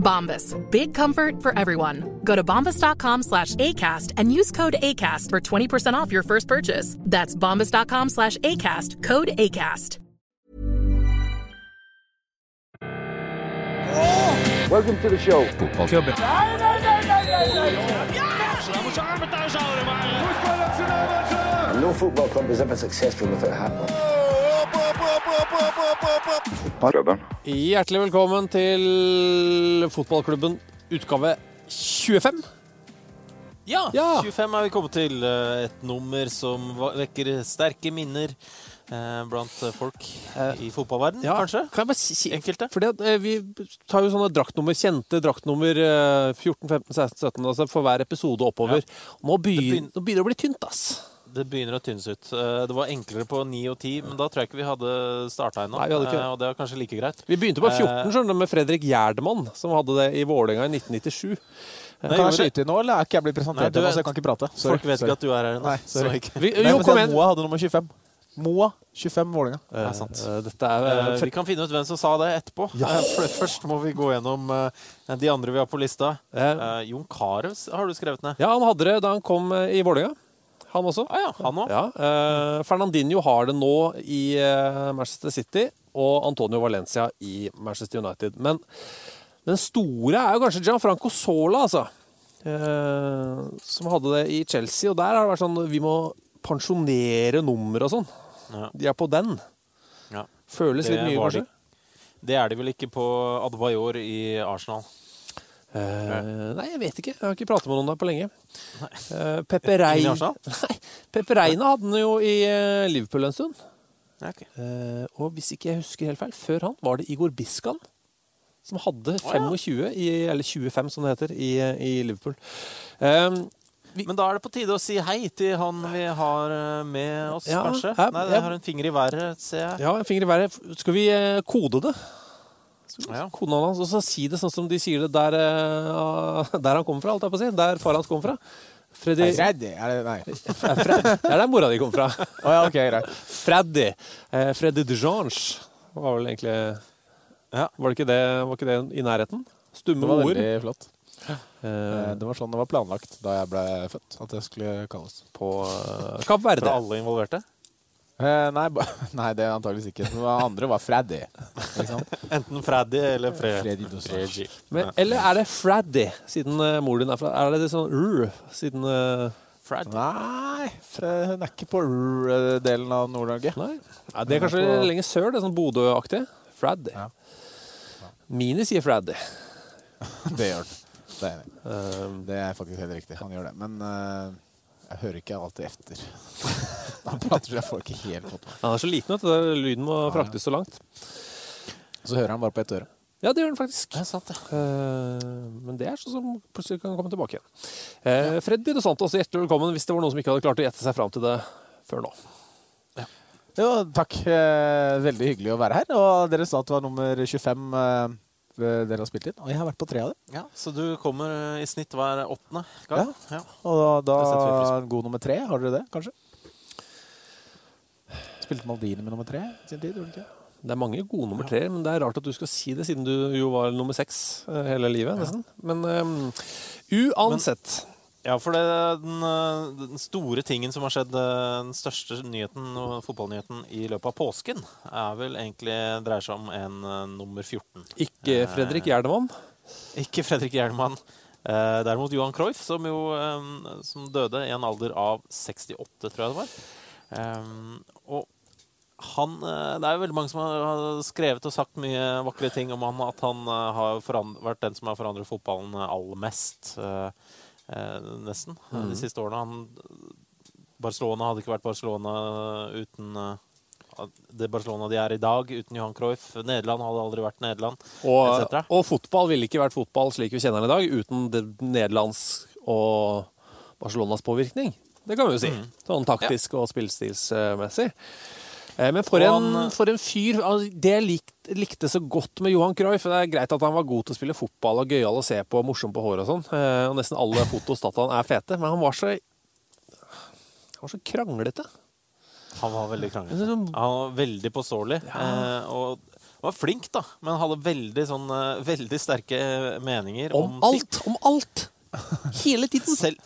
Bombas. Big comfort for everyone. Go to bombas.com slash ACAST and use code ACAST for 20% off your first purchase. That's bombas.com slash ACAST. Code ACAST. Welcome to the show. Fotballklubben. No football club is ever successful without Hjertelig velkommen til fotballklubben utgave 25. Ja, Ja. 25 er vi kommet til. eh, Et nummer som vekker sterke minner eh, blant folk i fotballverden, Ja, kanskje? Kan jeg bare si, Enkelte? Fordi at eh, Vi tar jo sånne draktnummer, kjente draktnummer eh, 14, 15, 16, 17 altså for hver episode oppover. Nå, begynner, begyn- nå begynner det å bli tynt, ass. Det begynner å tynnes ut. Eh, Det var enklere på 9 og 10, men da tror jeg ikke vi hadde starta ennå. Eh, Og det var kanskje like greit. Vi begynte på 14 Eh, skjønner du, med Fredrik Gjerdemann, som hadde det i Vålerenga i 1997. Nei, Kan jeg skyte inn nå, eller er ikke jeg blitt presentert Nei, er- så jeg kan ikke prate? Sorry, Folk vet sorry. ikke at du er her ennå. Moa hadde nummer 25. Moa 25 Vålerenga. Sant. Dette er Eh, eh, Vi kan finne ut hvem som sa det etterpå. Ja. For først må vi gå gjennom de andre vi har på lista. Jon Carew har du skrevet ned. Ja, han hadde det da han kom i Vålerenga. Han også. Ah, ja, han også. Ja, eh, Fernandinho har det nå i eh, Manchester City, og Antonio Valencia i Manchester United. Men den store er jo kanskje Gianfranco Sola, altså. Eh, som hadde det i Chelsea. Og der har det vært sånn Vi må pensjonere nummer og sånn. Ja. De er på den. Ja. Føles Det litt mye, kanskje. Det er de vel ikke på Advajor i Arsenal. Eh, nei, jeg vet ikke. Jeg har ikke pratet med noen der på lenge. Uh, Pepe Reina hadde han jo i uh, Liverpool en stund. Okay. ok. Eh, og hvis ikke jeg husker helt feil, før han var det Igor Biskan som hadde 25, i, eller 25 som det heter, i, i Liverpool. Eh, Men da er det på tide å si hei til han vi har med oss, Ja, kanskje? Jeg, Nei, ja. jeg har en finger i været, ser jeg. ja, en finger i været. Skal vi kode det? Ja. Kona hans, og så si det sånn som de sier det der, eh, der han kommer fra, alt jeg på å si. Der far hans kom fra. Freddy Freddy, er det Nei. Fred, Det er der mora di kom fra. Oh, ja, ok, greit. Freddy. Eh, Freddy Dujange var vel egentlig Ja. Var det ikke det, var ikke det i nærheten? Det Stumme var ord. veldig flott. Eh, Eh, Det var sånn det var planlagt da jeg ble født, at det skulle kalles. på eh, Kapp Verde. Fra alle involverte? Eh, Nei, ba- nei, det er antakeligvis ikke. Den andre var Freddy. Ikke sant? Enten Freddy eller Fre Freddy Freddy. Men, eller er det Freddy, siden uh, mor din er fra Er det det sånn uh, siden uh, Freddy. Nei, hun er ikke på R-delen av Nord-Norge. Nei? Nei, det er kanskje på- lenger sør, det er sånn Bodø-aktig. Freddy. Ja. Mini sier Freddy. Det gjør den. Det er, enig. Um, det er faktisk helt riktig. Han gjør det. Men jeg hører ikke alltid efter. da prater jeg får ikke helt godt han er så liten at lyden må fraktes så langt. Så hører han bare på ett øre. Ja, det gjør den faktisk. Det sant, ja. Eh, men det er sånn som plutselig kan komme tilbake igjen. Uh, Freddy Dos Santos, hjertelig velkommen hvis det var noen som ikke hadde klart å gjette seg fram til det før nå. Jo, takk. Eh, veldig hyggelig å være her. Og dere sa at det var nummer 25 eh, dere har spilt inn. Og jeg har vært på tre av dem. Ja, så du kommer eh, i snitt hver åttende gang? Ja. Og da, da god nummer tre. Har dere det, kanskje? Spilte Maldini med nummer tre i sin tid? gjorde ikke? Det er mange gode nummer tre, men det er rart at du skal si det, siden du jo var nummer seks eh, hele livet, nesten. Men um, uansett Ja, for det, den, eh, den store tingen som har skjedd, eh, den største nyheten fotballnyheten i løpet av påsken, er vel egentlig dreier seg om en uh, nummer 14. Ikke Fredrik Gjerdemann. Ikke Fredrik Gjernemann. Eh, derimot Johan Cruyff, som jo eh, som døde i en alder av 68, tror jeg det var. Eh, og han, eh, det er jo veldig mange som har- skrevet og sagt mye vakre ting om han, at han eh, har vært den som har forandret fotballen aller mest, eh, eh, nesten, mm. de siste årene. Han, Barcelona hadde ikke vært Barcelona uten eh, det Barcelona de er i dag, uten Johan Cruyff. Nederland hadde aldri vært Nederland. Og, og fotball ville ikke vært fotball slik vi kjenner den i dag, uten det Nederlands og Barcelonas påvirkning. Det kan vi jo si. Mm. Sånn taktisk og spillstilsmessig. Eh, Men for en, for en fyr altså, Det jeg likte, likte så godt med Johan Cruyff Det er greit at han var god til å spille fotball og gøyal å se på og morsom på håret og sånn. eh, Og nesten alle fotos tatt han er fete. Men han var så Han var så kranglete. Han var veldig kranglete. Liksom- Han var veldig påståelig. Eh, og var flink, da, men hadde veldig, sånn, eh, veldig sterke meninger Om om, alt! Om alt! Hele tiden. Sel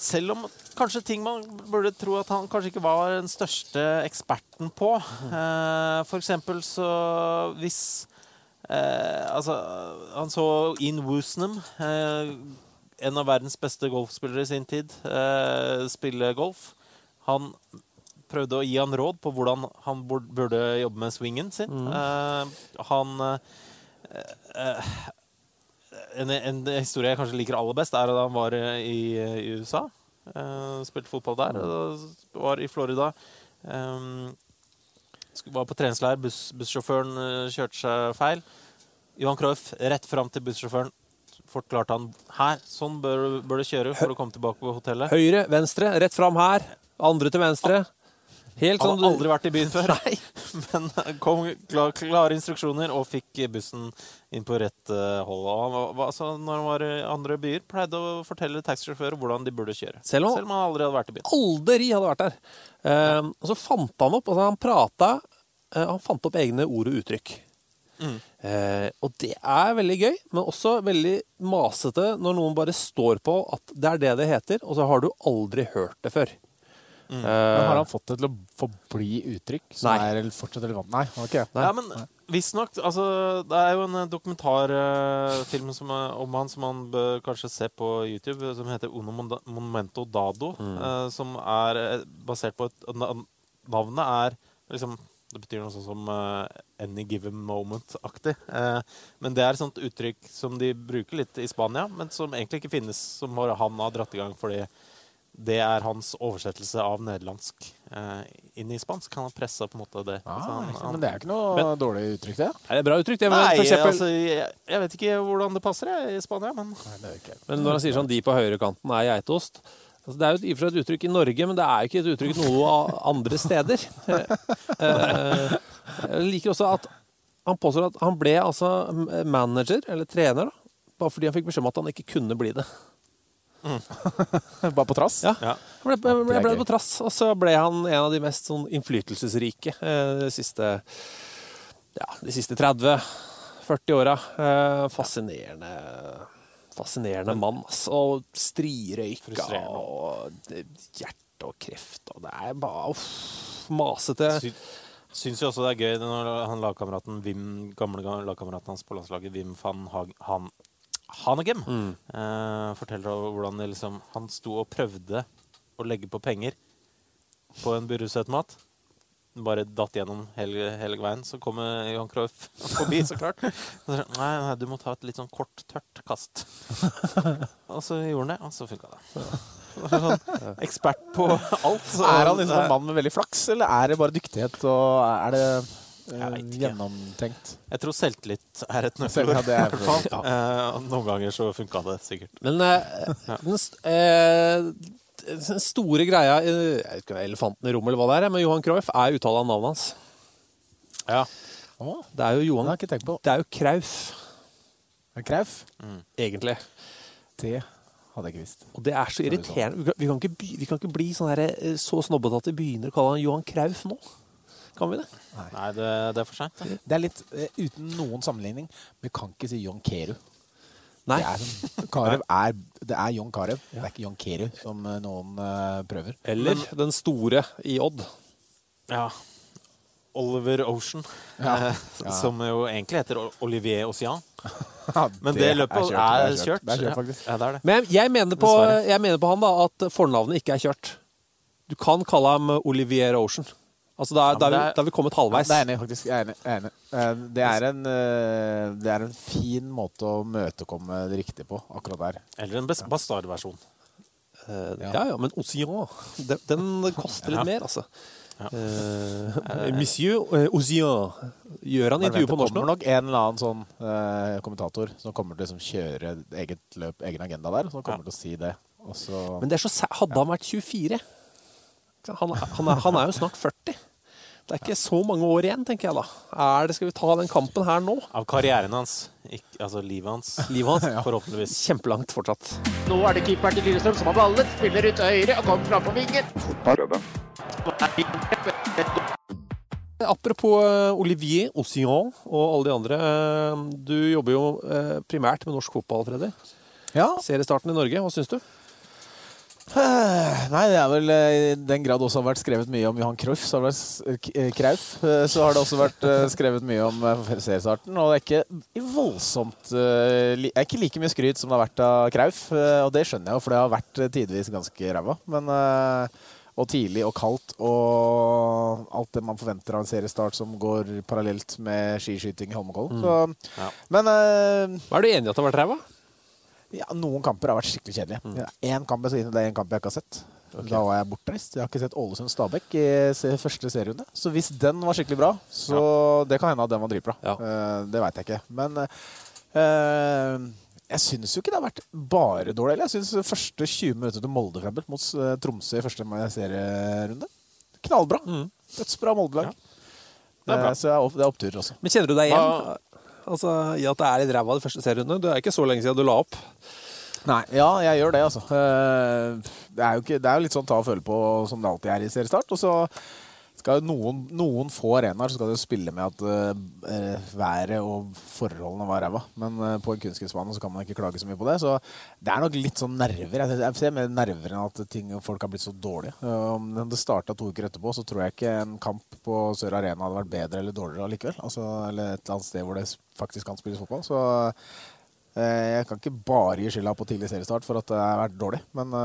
selv om kanskje ting man burde tro at han kanskje ikke var den største eksperten på. Eh, for eksempel så hvis eh, Altså, han så Ian Woosnam, eh, en av verdens beste golfspillere i sin tid, eh, spille golf. Han prøvde å gi han råd på hvordan han burde jobbe med swingen sin. Eh, han eh, en, en historie jeg kanskje liker aller best, er da han var i, i USA. Eh, spilte fotball der. Og var i Florida. Var på treningsleir. Buss, bussjåføren eh, kjørte seg feil. Johan Cruyff rett fram til bussjåføren. Forklarte han her, sånn bør, bør du kjøre for å komme tilbake på hotellet. Høyre, venstre, rett fram her. Andre til venstre. Helt Han sånn hadde aldri vært i byen før, men kom klar, klare instruksjoner og fikk bussen inn på rett eh, hold. Og altså, når han var i andre byer, pleide å fortelle taxisjåfører hvordan de burde kjøre. Selv om- han aldri hadde vært i byen. aldri hadde vært der. Um, og så fant han opp altså Han prata uh, Han fant opp egne ord og uttrykk. Mm. Uh, og det er veldig gøy, men også veldig masete når noen bare står på at det er det det heter, og så har du aldri hørt det før. Mm. Uh, Men har han fått det til å forbli uttrykk som Nei. er fortsatt relevant? Nei. ok. Nei. Ja, men visstnok altså, Det er jo en eh, dokumentarfilm uh, er- om han som man bør kanskje se på YouTube, som heter Uno Monumento Momento Dado. Uh, som er eh, basert på et Navnet er liksom Det betyr noe sånn som uh, 'any given moment'-aktig. Uh, men det er et sånt uttrykk som de bruker litt i Spania, men som egentlig ikke finnes, som har- han har dratt i gang fordi det er hans oversettelse av nederlandsk eh, inn i spansk. Han har pressa på en måte det. Ah, han- han- men det er ikke noe dårlig uttrykk, det? er det bra uttrykk? Det, men, Nei, eksempel, altså, jeg, jeg vet ikke hvordan det passer jeg, i Spania, men Nei, det er ikke. men når han sier sånn 'de på høyrekanten er geitost' altså, Det er jo et, et uttrykk i Norge, men det er jo ikke et uttrykk noe andre steder. Eh, Jeg liker også at han påstår at han ble altså manager, eller trener, da, bare fordi han fikk beskjed om at han ikke kunne bli det. Bare på trass? Ja. ja. Ble, ble, ble, ble på trass, og så ble han en av de mest sånn innflytelsesrike eh, de siste ja, de siste 30-40 åra. Eh, fascinerende Fascinerende mann, altså. Og strirøyka og hjerte og kreft og Det er bare uff, masete. Sy syns jo også det er gøy når han lagkameraten Wim, gamle ga- lagkameraten hans på landslaget, Wim van han Hanegem, Mm. uh, forteller om hvordan liksom, han sto og prøvde å legge på penger på en burusautomat. Den Bare datt gjennom hele, hele veien. Så kommer Johan Cruyff forbi, så klart. Så nei, nei, du må ta et litt sånn kort, tørt kast. og så gjorde han det, og så funka det. Sånn, ekspert på alt. så- Er han liksom en mann med veldig flaks, eller er det bare dyktighet, og er det Jeg eh, gjennomtenkt? Jeg tror selvtillit er et nøkkelord. ja, det er- fall. Eh, noen ganger så funka det sikkert. Men eh, den, st- uh, den store greia Jeg vet ikke om det er elefanten i rommet eller hva det er, men Johan Cruyff er uttale av navnet hans. Ja. Det er jo Johan har jeg ikke tenkt på. Det er jo Krauf, Krauf? egentlig. Det hadde jeg ikke visst. Og det er så irriterende. Vi kan, ikke, by, vi kan ikke bli sånn så snobbete at vi begynner å kalle han Johan Krauf nå. Kan vi det? Nei, det, det er for seint. Det er litt eh, uten noen sammenligning. Vi kan ikke si John Keru. Nei. Det er, som, Karev er, det er John Carew. Det er ikke John Keru, som eh, noen uh, prøver. Eller den store i Odd. Ja. Oliver Ocean, Ja. Ja. som jo egentlig heter Olivier Ocean. Men det, løpet er kjørt. Det er kjørt. Ja, det er det. Men jeg, jeg, mener på, jeg mener på han da at fornavnet ikke er kjørt. Du kan kalle ham Olivier Ocean. Altså, da, Ja, da, er vi, er- da er vi kommet Ja, halvveis. det er enig, faktisk. Jeg er enig. Jeg er enig. Eh, Det, er en, eh, det er en fin måte å møtekomme det riktige på, akkurat der. Eller en bas- bastardversjon. Eh, ja. ja, men Ocean, den, den koster litt Ja. mer, altså. Eh, Monsieur eh, Gjør han intervju på norsk nå? Det kommer nok en eller annen sånn eh, kommentator som kommer til å liksom, kjøre eget løp, egen agenda der, som kommer til å si det. Også, Men det er så Hadde han vært 24 han, han, er, han er jo snart 40. Det er ikke så mange år igjen, tenker jeg da. Er det, skal vi ta den kampen her nå? Av karrieren hans. Ikke, altså livet hans. Livet hans Forhåpentligvis. kjempelangt fortsatt. Nå er det keeperen til Lillestrøm som har ballen. Spiller ut høyre og kommer framfor vingen. Apropos eh, Olivier Ocean og alle de andre. eh, Du jobber jo eh, primært med norsk fotball, Freddy. Ja. Seriestarten i Norge, hva syns du? Nei, det er vel eh, i den grad også har vært skrevet mye om Johan Cruyff, så har det eh, Krauf, eh, så har det også vært skrevet mye om seriestarten. Og det er ikke voldsomt Det er ikke like mye skryt som det har vært av Krauf. Og det skjønner jeg jo, for det har vært tidvis ganske ræva. Men og tidlig og kaldt og alt det man forventer av en seriestart som går parallelt med skiskyting i Holmenkollen. Mm. Ja. Men eh, Er du enig i at det har vært ræva? Ja, noen kamper har vært skikkelig kjedelige. Én kamp jeg skal inn det er en kamp jeg ikke har sett. Da var jeg bortreist. Jeg har ikke sett Ålesund-Stabæk i første serierunde. Så hvis den var skikkelig bra, så det kan hende at den var dritbra. Ja. Uh, det veit jeg ikke. Men uh, jeg syns jo ikke det har vært bare dårlig. eller Jeg syns første 20 minutter til Molde eksempel, mot eh, Tromsø i første serierunde Knallbra. Dødsbra Molde-lag. Det er bra. Så det er opp- det er oppturer også. Men kjenner du deg igjen? Hva- Altså, I at det er litt ræva de første serierundene? Det er ikke så lenge siden du la opp. Nei, ja, jeg gjør det, altså. Eh, Det er jo, ikke, det er jo litt sånn ta og føle på som det alltid er i seriestart. Og så skal noen, noen få arenaer skal det spille med at uh, været og forholdene var ræva. Men uh, på en kunstgressbane kan man ikke klage så mye på det. Så det er nok litt sånn nerver. Jeg, ser mer nerver enn at ting, folk har blitt så dårlige. Om um, det starta to uker etterpå, så tror jeg ikke en kamp på Sør Arena hadde vært bedre eller dårligere allikevel. Altså, eller et eller annet sted hvor det faktisk kan spilles fotball. Så uh, jeg kan ikke bare gi skylda på tidlig seriestart for at det har vært dårlig, men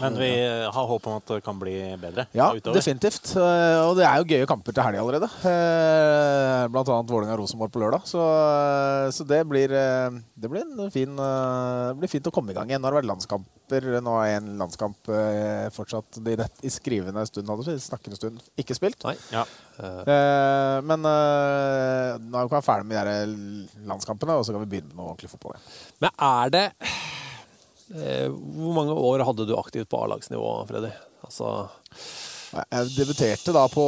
Men vi har håp om at det kan bli bedre ja, utover. definitivt. Eh, Og det er jo gøye kamper til helga allerede. Eh, Blant annet Vålerenga-Rosenborg på lørdag. Så, eh, så det, blir, eh, det blir en fin eh, det blir fint å komme i gang igjen. Nå har det vært landskamper. Nå er en landskamp eh, fortsatt i, det, i skrivende stund, hadde snakkende stund, ikke spilt. Nei. Ja. Eh, Men eh, nå er vi ferdig med de landskampene, og så kan vi begynne med ordentlig fotball igjen. Men er det eh, Hvor mange år hadde du aktivt på A-lagsnivå, Freddy? Altså, Jeg debuterte da på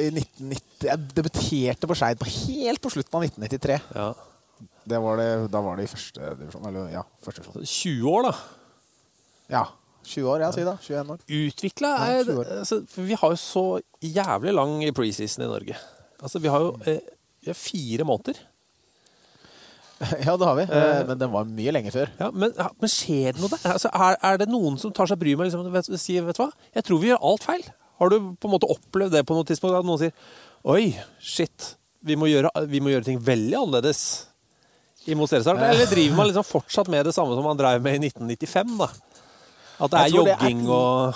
i 1990 Jeg debuterte på Skeid helt på slutten av 1993. ja. Det var det, da var det i første divisjon. Eller ja, første divisjon. 20 år, da. Ja. 20 år, ja, si da. 21 år. Utvikla er 20 altså, Vi har jo så jævlig lang preseason i Norge. Altså, vi har jo eh, vi har fire måneder. Ja, det har vi. Eh, Men den var mye lenger før. Ja, men, men skjer det noe der? Altså, er, er det noen som tar seg bryet med liksom, vet, sier vet du hva? Jeg tror vi gjør alt feil. Har du på en måte opplevd det på noe tidspunkt? At noen sier Oi, shit. Vi må gjøre, vi må gjøre ting veldig annerledes. Eller driver man liksom fortsatt med det samme som man drev med i 1995? da? At er det er- jogging og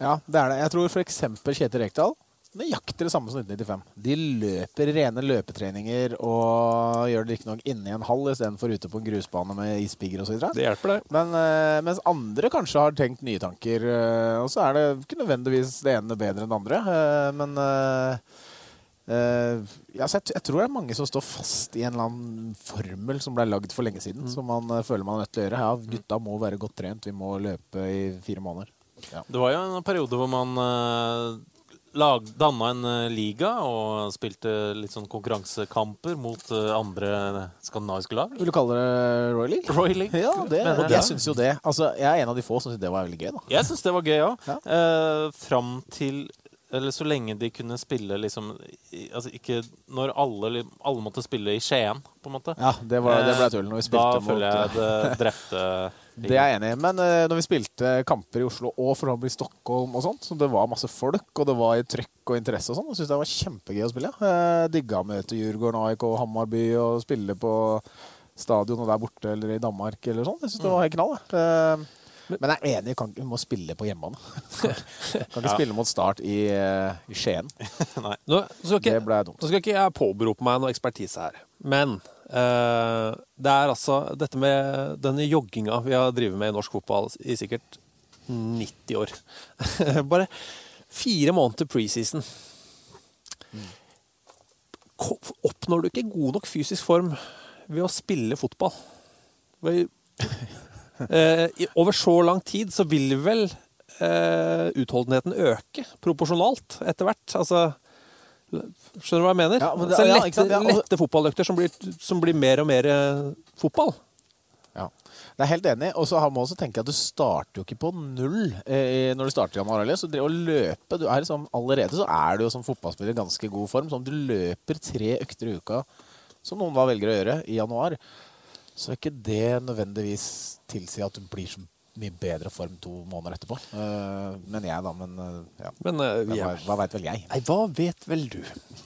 Ja, det er det. Jeg tror f.eks. Kjetil Rekdal nøyaktig det samme som 1995. De løper rene løpetreninger og gjør det riktignok inne i en hall istedenfor ute på en grusbane med ispigger osv. Det hjelper, det. Men eh, mens andre kanskje har tenkt nye tanker, eh, og så er det ikke nødvendigvis det ene bedre enn det andre. eh, men ja, jeg, jeg tror det er mange som står fast i en eller annen formel som ble lagd for lenge siden, som man føler man er nødt til å gjøre. Ja, gutta må være godt trent, vi må løpe i fire måneder. Ja. Det var jo en periode hvor man uh, lag, danna en eh, liga og spilte litt sånn konkurransekamper mot eh, andre skandinaviske lag. Vil du kalle det Royal League? Royal League. Ja, det, Mener og det. jeg syns jo det. Altså, jeg er en av de få som syns det var veldig gøy. da. Jeg syns det var gøy òg. Ja. Eh, fram til Eller så lenge de kunne spille liksom Altså ikke Når alle, alle måtte spille i Skien, på en måte. Ja, Det, var, det ble tull når vi Da spilte mot føler jeg det drepte Det er jeg enig i. Men uh, når vi spilte kamper i Oslo og forhåpentlig i Stockholm og sånt, så det var masse folk, og det var i trøkk og interesse og sånn, jeg syntes det var kjempegøy å spille. Uh, digga å møte Djurgården, AIK og Hammarby og spille på stadion og der borte eller i Danmark eller sånn. Jeg syns det var helt knall. ja. Eh, Men jeg er enig, vi må spille på hjemmebane. kan ikke spille mot Start i, i Skien. Nå skal ikke, Det ble dumt. Nå skal ikke jeg påberope meg noe ekspertise her, men det er altså dette med denne jogginga vi har drevet med i norsk fotball i sikkert 90 år. Bare fire måneder preseason. Oppnår du ikke god nok fysisk form ved å spille fotball? Eh, over så lang tid så vil vel eh, utholdenheten øke proporsjonalt etter hvert. Altså Skjønner du hva jeg mener? Ja, det- altså, lette? Ja, lette fotballøkter som blir, som blir mer og mer eh, fotball. Ja. Det er helt enig. Og så har man også tenkt at du starter jo ikke på null eh, når du starter i januar. Eller? Så det å løpe du er liksom, Allerede så er du jo som fotballspiller i ganske god form. Så om du løper tre økter i uka, som noen da velger å gjøre, i januar, så er ikke det nødvendigvis tilsi at du blir så mye bedre form to måneder etterpå. Uh, men jeg, da. Men eh, ja. Men uh, Hva, hva veit vel jeg? Nei, hva vet vel du?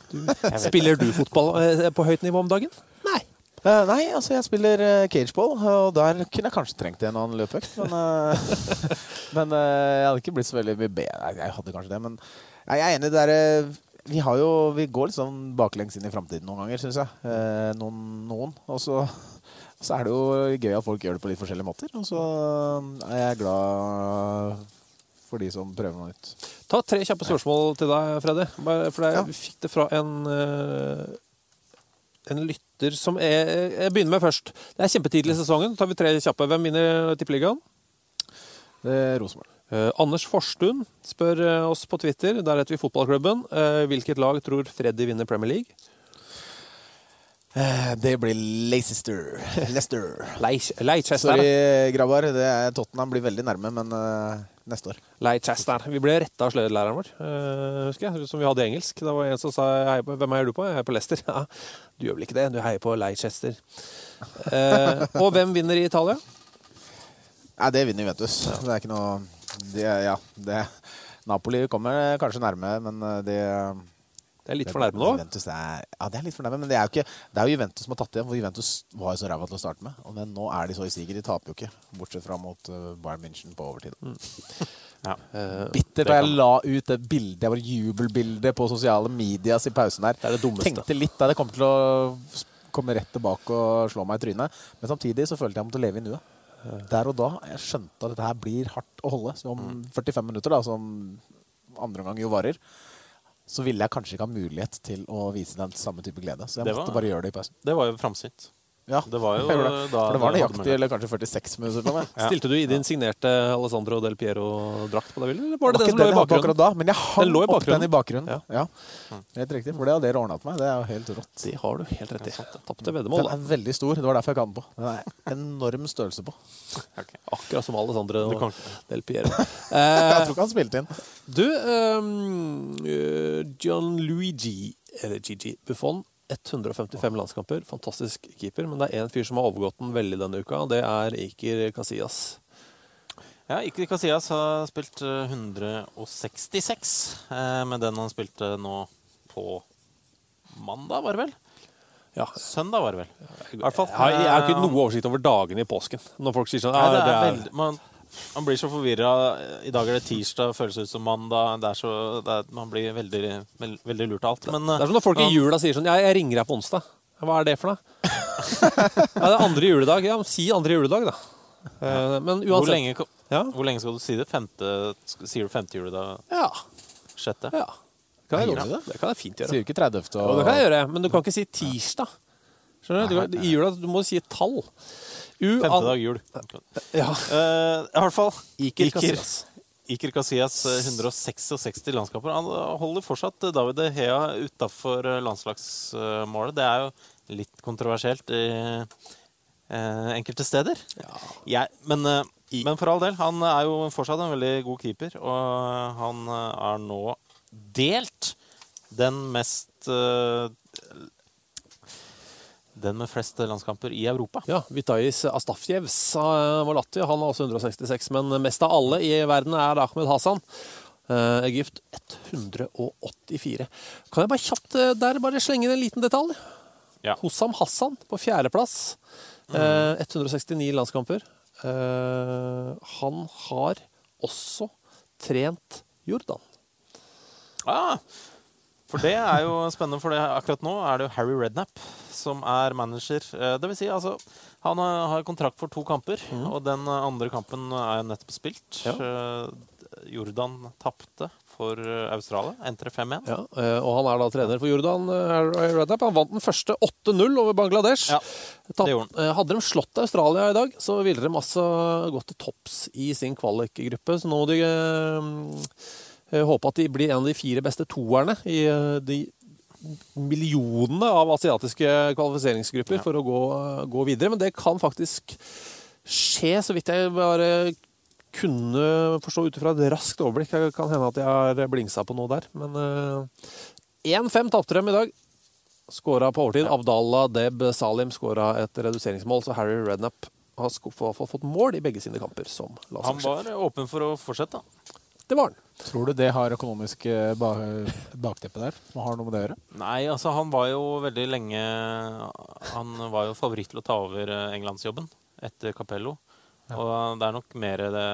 du spiller du fotball på høyt nivå om dagen? Nei. Uh, nei, altså jeg spiller uh, cageball, og der kunne jeg kanskje trengt en annen løpeøkt. Men, eh, men jeg hadde ikke blitt så veldig mye bedre. Jeg hadde kanskje det, men jeg er enig. Det er, vi, har jo, vi går litt sånn baklengs inn i framtiden noen ganger, syns jeg. Eh, noen. noen. Og så, så er det jo gøy at folk gjør det på litt forskjellige måter. Og så er jeg glad for de som prøver noe nytt. Ta tre kjappe spørsmål til deg, Freddy. For jeg Ja. fikk det fra en, eh, en lytter som er Jeg begynner med først. Det er kjempetidlig i sesongen. Så tar vi tre kjappe. Hvem vinner Tippeligaen? Det er Rosenborg. Eh, Anders Forstun spør eh, oss på Twitter, der heter vi Fotballklubben, eh, hvilket lag tror Freddy vinner Premier League? Eh, det blir Leicester. Leicester. Leicester. Sorry, grabbar. Det er Tottenham blir veldig nærme, men uh, neste år. Leicester. Vi ble retta av sløydlæreren vår, uh, husker jeg, som vi hadde i engelsk. Det var en som sa på, 'Hvem heier du på?' Jeg heier på Leicester. Ja, du gjør vel ikke det? Du heier på Leicester. Uh, og hvem vinner i Italia? Nei, det vinner Juventus. Det er ikke noe det, Ja, det Napoli kommer kanskje nærme, men det Det er litt fornærmende er, ja, det er litt fornærmende, men det er jo ikke Det er jo Juventus som har tatt igjen, for Juventus var jo så ræva til å starte med. Og Men nå er de så i siger. De taper jo ikke, bortsett fra mot eh, Bayern München på overtid. Eh, Bittert. da jeg la ut det bildet, det var jubelbildet på sosiale medias i pausen der. Det er det dummeste. Tenkte litt da det kom til å komme rett tilbake og slå meg i trynet. Men samtidig så følte jeg jeg måtte leve i nuet. Der og da jeg skjønte at dette her blir hardt å holde. Så om 45 minutter, da, som andre omgang jo varer, så ville jeg kanskje ikke ha mulighet til å vise den samme type glede. Så jeg Det måtte var- bare gjøre det i pausen. Det var jo framsynt. Ja, Det var jo det. da For det var nøyaktig, eller kanskje 46 minutter på meg. Ja. Stilte du i din signerte Alessandro Del Piero-drakt på deg, eller var det Det den som lå i bakgrunnen? akkurat da, men jeg hang Den opp den i bakgrunnen. Ja. Ja. Helt riktig, for det hadde dere ordna til meg. Det er jo helt rått. Det har du helt rett i. Tapte veddemål, Den er veldig stor. Det var derfor jeg kan den på. Den er enorm størrelse på. Akkurat som Alessandro Del Piero. Jeg Eh, tror ikke han spilte inn. Du, um, John Luigi, eller Gigi Buffon, 155 landskamper. Fantastisk keeper. Men det er én fyr som har overgått den veldig denne uka, og det er Iker Casillas. Ja, Iker Casillas har spilt eh, 166 eh, med den han spilte nå på mandag, var det vel? Ja. Søndag, var det vel? I hvert fall. Jeg har, ikke eh, noe oversikt over dagene i påsken. Når folk sier sånn Nei, det er det er, veldig, man, man blir så forvirra. I dag er det tirsdag, føles ut som mandag. Det er så, det er, man blir veldig, veld, veldig lurt av alt. Men Det er som når folk i jula sier sånn Ja, jeg ringer deg på onsdag. Hva er det for noe? ja, det er andre juledag. Ja, si andre juledag, da. Ja. Men hvor, lenge, Ja. hvor lenge skal du si det? Femte, sier du femte juledag? Ja. Sjette? ja. Kan jeg Gjør gjøre det? Det kan jeg fint gjøre. Sier ikke 30. Jo, og det kan jeg gjøre, men du kan ikke si tirsdag. Skjønner du? I jula du må si et tall. U Femte dag jul. Ja. Uh, I hvert fall. Iker Casillas. Iker Casillas eh, 166 landskamper. Han holder fortsatt eh, David Hea utafor landslagsmålet. Det er jo litt kontroversielt i uh, enkelte steder. Jeg, men, uh, men for all del, han er jo fortsatt en veldig god keeper, og han eh, er nå delt den mest eh, Den med flest landskamper i Europa. Ja, Vitais Astafjevs eh, var Latvia. Han har også 166, men mest av alle i verden er Ahmed Hassan. Eh, Egypt 184. Kan jeg bare kjapt eh, der bare slenge inn en liten detalj? Ja. Hossam Hassan på fjerdeplass. Eh, 169 landskamper. han har også trent Jordan. Ah, for det er jo spennende, for det, akkurat nå er det jo Harry Redknapp som er manager. Eh, Det vil si, altså Han har kontrakt for to kamper, og den andre kampen er nettopp spilt. Ja. Eh, Jordan tapte for eh, Australia. Endte 5-1. Ja, eh, og han er da trener for Jordan. Rednap. Han vant den første 8-0 over Bangladesh. Ja, det gjorde han. Hadde de slått Australia i dag, så ville de altså gått til topps i sin kvalikgruppe. Så nå de eh, eh, håpe at de blir en av de fire beste toerne i eh, de millionene av asiatiske kvalifiseringsgrupper for å gå, gå videre. Men det kan faktisk skje, så vidt jeg bare kunne forstå ut ifra et raskt overblikk. Det kan hende at jeg har blingsa på noe der. Men eh, 1-5 tapte dem i dag. Skåra på overtid. Abdallah Deb Salim skåra et reduseringsmål, så Harry Redknapp har fått mål i begge sine kamper som Han var åpen for å fortsette. Det var han. Tror du det har økonomisk eh, bakteppe der? Som har noe med det å gjøre? Nei, altså han var jo veldig lenge Han var jo favoritt til å ta over eh, englandsjobben etter Capello. Og det er nok mer det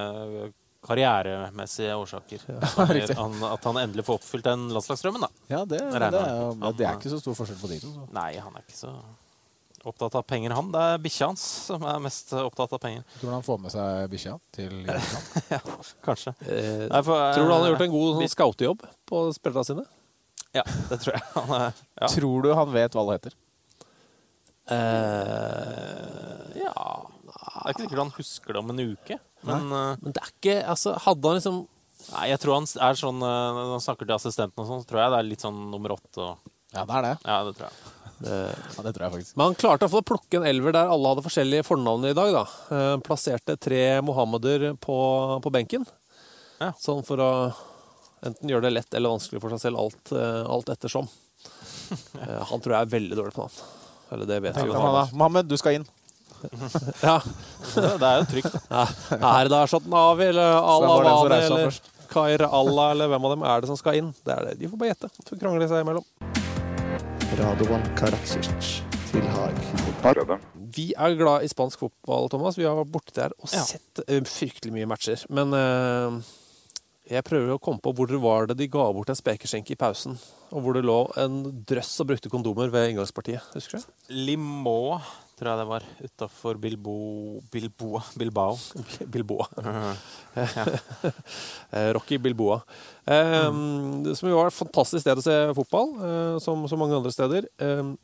karrieremessige årsaker. riktig. han, at han endelig får oppfylt den landslagsdrømmen, da. Ja, det, det, er, jo, med. det er ikke så stor forskjell på de to. Nei, han er ikke så opptatt av penger, han. Det er bikkja hans som er mest opptatt av penger. Tror du han får med seg bikkja til Ja, Kanskje. Eh, Nei, for, tror du han har gjort en god sånn scoutejobb på spillerne sine? Ja, det tror jeg. Han er, ja. Tror du han vet hva det heter? Eh, ja Det er ikke sikkert han husker det om en uke. Men eh, Men det er ikke Altså, hadde han liksom nei, jeg tror han er sånn eh, Når han snakker til assistenten og sånn, så tror jeg det er litt sånn nummer åtte og Ja, det er det. Ja, det tror jeg. Ja, det tror jeg faktisk. Men han klarte å plukke en elver der alle hadde forskjellige fornavn i dag. da. Eh, plasserte tre Mohammeder på, på benken. Ja. Sånn for å enten gjøre det lett eller vanskelig for seg selv, alt, eh, alt ettersom. Eh, han tror jeg er veldig dårlig på navn. Eller det vet vi jo. Mohammed. Du skal inn. Ja. Det, det er jo trygt. da. Ja. Er det Shatnavi eller det Al-Awani eller. Kair Allah eller hvem av dem er det som skal inn? Det er det. De får bare gjette. De seg imellom. Radovan Karadzic til Haag. Vi er glad i spansk fotball, Thomas. Vi har vært borte der og sett ja. fryktelig mye matcher. Men uh jeg prøver å komme på hvor det var det de ga bort en spekerskjenke i pausen. Og hvor det lå en drøss og brukte kondomer ved inngangspartiet. Husker du? Limoa, tror jeg det var, utafor Bilbo, Bilboa, Bilbao. Bilboa. Eh, Rocky Bilboa. Eh, det Som jo var et fantastisk sted å se fotball, eh, som så mange andre steder. Eh,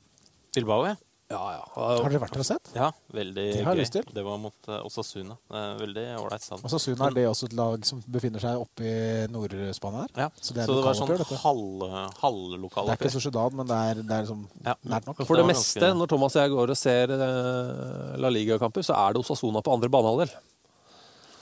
Bilbao, ja. Ja, ja. Har dere vært der og sett? Ja, veldig Det har jeg gøy. lyst til. Det var mot uh, Osasuna. Uh, veldig ålreit stadion. Osasuna er det også et lag som befinner seg oppe i Nord-Spania her. Ja. Så Så det det, er var sånn halv, halvlokal Det er ikke. Sociedad, men det er, det er liksom Ja. nært nok. For det, Det meste, ganske- når Thomas og jeg går og ser uh, La Liga-kamper, så er det Osasuna på andre banehalvdel.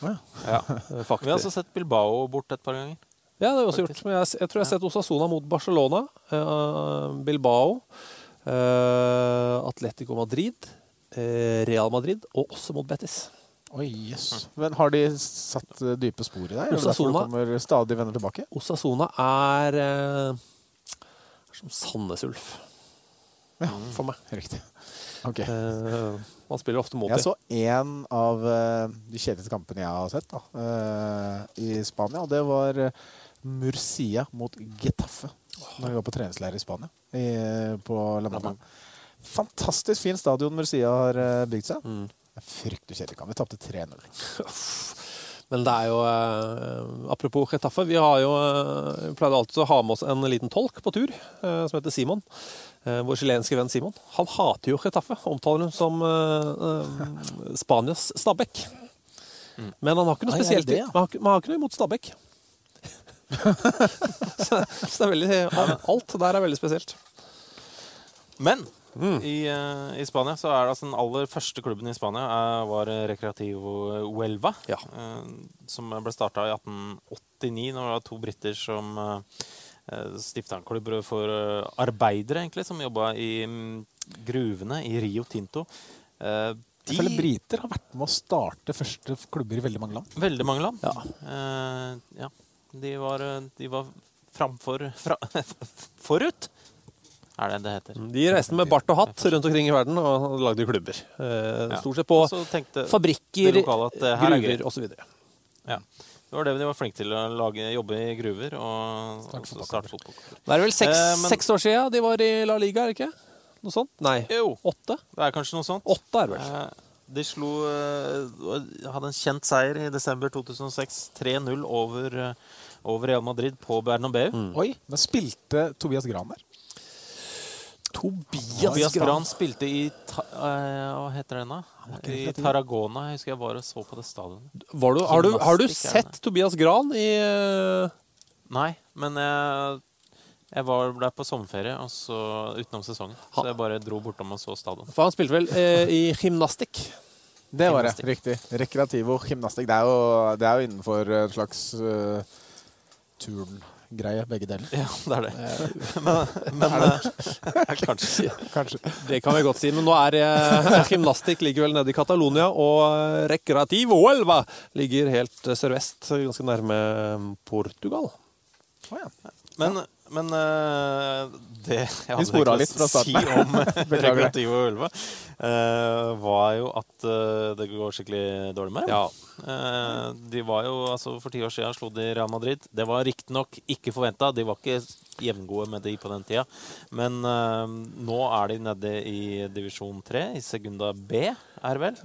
Ja. Eh, Vi har Faktisk. også sett Bilbao bort et par ganger. Ja, det har vi også gjort. Men jeg, jeg tror jeg har sett Osasuna mot Barcelona, eh, Bilbao, eh, Atletico Madrid, eh, Real Madrid og også mot Betis. Oi, jøss. Men har de satt eh, dype spor i deg? Osasona. kommer stadig venner tilbake? Osasona er, eh, er som Sandnes Ulf Ja, for meg. riktig. Ok. Uh, man spiller ofte mot Jeg så en av uh, de kjedeligste kampene jeg har sett da, uh, i Spania, og det var eh, Murcia mot Getafe. Når vi var på treningsleir i Spania, i, på La Manga. Fantastisk fin stadion Murcia har eh, bygd seg. Mm. Er Fryktelig kjedelig kamp. Vi tapte 3-0. Men det er jo eh, Apropos Chetaffe, vi har jo eh, pleide alltid å ha med oss en liten tolk på tur, eh, som heter Simon. Eh, vår chilenske venn Simon. Han hater jo Chetaffe, omtaler hun som eh, Spanias Stabæk. Men han har ikke noe Nei, er det spesielt ja? man, har, man har ikke noe imot Stabæk. så, så det er veldig Alt der er veldig spesielt. Men Mm. i, eh, i Spania så er det altså den aller første klubben i Spania eh, var Recreativo Huelva. Ja. eh, som ble starta i 1889. Når det var to briter som stifta en klubb for arbeidere, egentlig, som jobba i mm, gruvene i Rio Tinto. De, Jeg føler briter har vært med å starte første klubber i veldig mange land. Veldig mange land. Ja. Uh, ja. De var, eh, de var framfor fra, Forut! er det det heter. De reiste med bart og hatt rundt omkring i verden og lagde klubber. Eh, Stort sett på fabrikker, er greit. gruver osv. Ja. Det var det de var flinke til, å lage, jobbe i gruver og starte fotballklubber. Det er vel seks, Eh, men- seks år siden de var i La Liga, er det ikke? Noe sånt? Nei. Jo, Åtte? det er kanskje noe sånt. Åtte er det vel. Eh, De slo eh, Hadde en kjent seier i desember 2006. 3-0 over, eh, over Real Madrid på Bernabeu. Mm. Oi, men spilte Tobias Gran der? Tobias, Tobias Gran. Gran spilte i ta, eh, Hva heter den, da? I. Tarragona. Jeg husker jeg var og så på det stadionet. Var du, har, du, har du sett Tobias Gran i Nei, men jeg, jeg var der på sommerferie altså, utenom sesongen. Så jeg bare dro bortom og så stadion. For han spilte vel eh, i gymnastikk. Det var det. Riktig. Rekreativo gymnastikk. Det er jo, det er jo innenfor en slags uh, turngreie, begge deler. Ja, det er det. Men, men eh, kanskje. Kanskje. Det kan vi godt si, men nå er eh, gymnastikk ligger vel nede i Catalonia, og eh, Recreativo Elva ligger helt eh, sørvest, ganske nærme Portugal. Oh, ja. Men, men uh, det jeg hadde egentlig å si om regulativ og ulve, Ulva, eh, var jo at uh, det går skikkelig dårlig med dem. Ja. Eh, de var jo, altså For ti år siden slo de Real Madrid. Det var riktignok ikke forventa. De var ikke jevngode med de på den tida. Men nå er de nede i divisjon tre, i Segunda B, er det vel?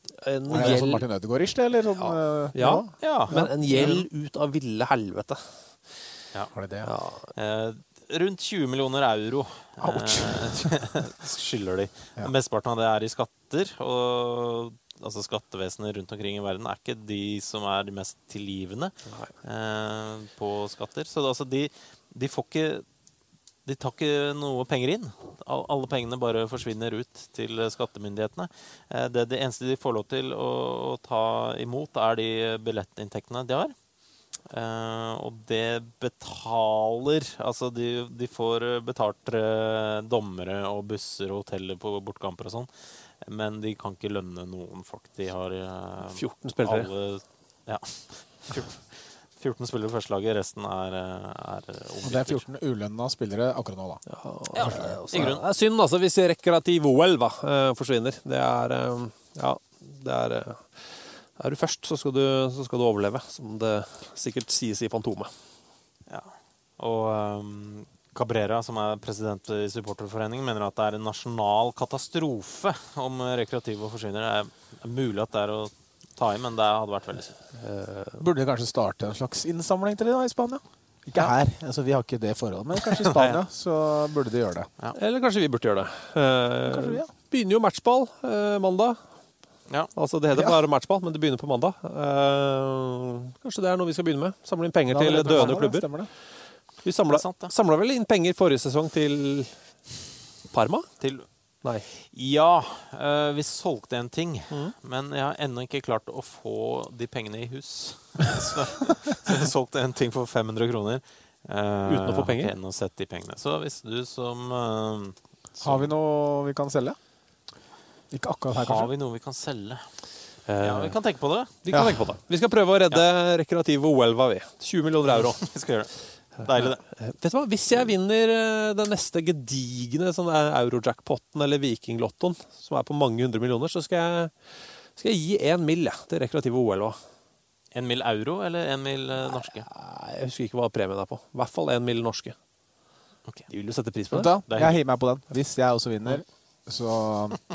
En Er det sånn gjeld, Martin Ødegaard-ish, det? Eller sånn, eh, ja, ja. men en gjeld ut av ville helvete. Ja. Var det det? Ja. Eh, rundt 20 millioner euro eh, skylder de. Ja. Mesteparten av det er i skatter. Og altså skattevesenet rundt omkring i verden er ikke de som er de mest tilgivende eh, på skatter. Så det, altså, de, de får ikke de tar ikke noe penger inn. Alle pengene bare forsvinner ut til skattemyndighetene. Eh, Det, det eneste de får lov til å, å ta imot, er de billettinntektene de har. Eh, og det betaler Altså, de, de får betalt eh, dommere og busser og hoteller på bortkamper og sånn, men de kan ikke lønne noen folk. De har eh, 14 spillere. Alle, ja. 14, 14 spillere i førstelaget, resten er, eh, er Og det er 14 ulønna spillere akkurat nå, da. Ja, ja, er synd altså hvis rekreativ OL eh, forsvinner. Det er eh, Ja, det er eh, Er du først, så skal du, så skal du overleve, som det sikkert sies i Fantomet. Ja. Og um, Cabrera, som er president i supporterforeningen, mener at det er en nasjonal katastrofe om rekreative forsvinner. Det er, er mulig at det er å ta i, men det hadde vært veldig synd. Burde kanskje starte en slags innsamling til det da, i Spania? Ikke her, altså vi har ikke det forholdet, men kanskje i Spania så burde de gjøre det. Eller kanskje vi burde gjøre det. Eh, Kanskje vi, ja. Begynner jo matchball eh, mandag. Ja. Altså Det heter Ja. bare matchball, men det begynner på mandag. Eh, kanskje det er noe vi skal begynne med? Samle inn penger til døende mandag, klubber. Det, det? Vi samla vel inn penger forrige sesong til Parma? Til Nei. Ja, eh, vi solgte en ting, Mm. men jeg har ennå ikke klart å få de pengene i hus. så, så vi solgte en ting for 500 kroner. Uh, Uten å få penger? Ennå sett de pengene. Så hvis du som eh, Har vi noe vi kan selge? Ikke akkurat her, Har vi noe vi kan selge? Ja, vi kan tenke på det. Vi kan Ja. tenke på det. Vi skal prøve å redde Rekreativo Huelva, vi. 20 millioner euro. Vi skal gjøre det. Deilig, det. Eh, Vet du hva? Hvis jeg vinner eh, den neste gedigne sånn der eurojackpotten eller vikinglottoen, som er på mange hundre millioner, så skal jeg, skal jeg gi én mill. Ja, til Rekreativo Huelva. En mill. euro eller en mil eh, norske? Nei, Jeg husker ikke hva premien er på. I hvert fall én mill. norske. Okay. De vil jo sette pris på det. Da. Jeg hiver meg på den. Hvis jeg også vinner, så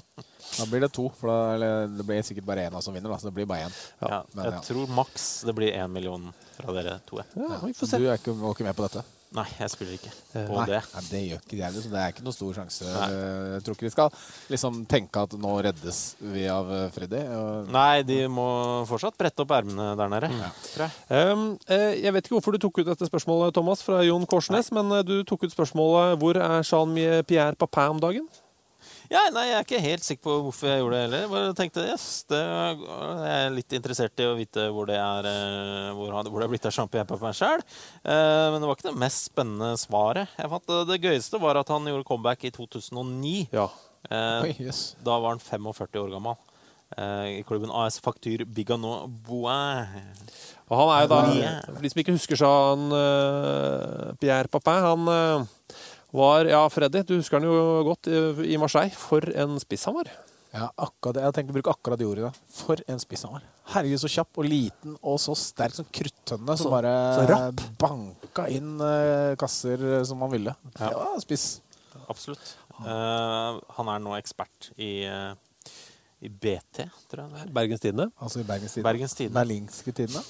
da blir det to. For da, eller det blir sikkert bare én som vinner, da, så det blir bare én. Ja, men jeg ja. tror maks det blir én million fra dere to. Ja, vi får se. Du er ikke, var ikke med på dette? Nei, jeg spiller ikke på Nei, det. nei, det gjør ikke jeg. Liksom. Det er ikke noen stor sjanse. Nei. Jeg tror ikke vi skal liksom tenke at nå reddes vi av eh, Freddy. Og Nei, de må fortsatt brette opp ermene der nede. Tror jeg. Um, eh, jeg vet ikke hvorfor du tok ut dette spørsmålet, Thomas, fra Jon Korsnes, men eh, du tok ut spørsmålet 'Hvor er Jean-Pierre Papin om dagen?' Ja, nei, Jeg er ikke helt sikker på hvorfor jeg gjorde det heller. Jeg Bare tenkte, yes, det, Jeg er litt interessert i å vite hvor det er eh, hvor, hvor det er blitt av Jean-Pierre meg sjøl. Men det var ikke det mest spennende svaret. Jeg fant eh, Det gøyeste var at han gjorde comeback i 2009. Ja. Eh, Oi, yes. Da var han 45 år gammel. eh, I klubben AS Faktur Bigano Boin. Og han er jo da, for de som ikke husker Jean-Pierre Papin, han eh, var Ja, Freddy, du husker han jo godt i i Marseille. For en spiss han var. Ja, akkurat, jeg tenkte å bruke akkurat de ordene. For en spiss han var. Herregud, så kjapp og liten og så sterk som kruttønne som Så- bare så banka inn eh, kasser eh, som han ville. Ja. Det var spiss. Absolutt. Uh, han er nå ekspert i, uh i BT, tror jeg det er. Bergens Tidende. Altså i Bergens Tidende. Bergens Tidende. Berlingske Tidende.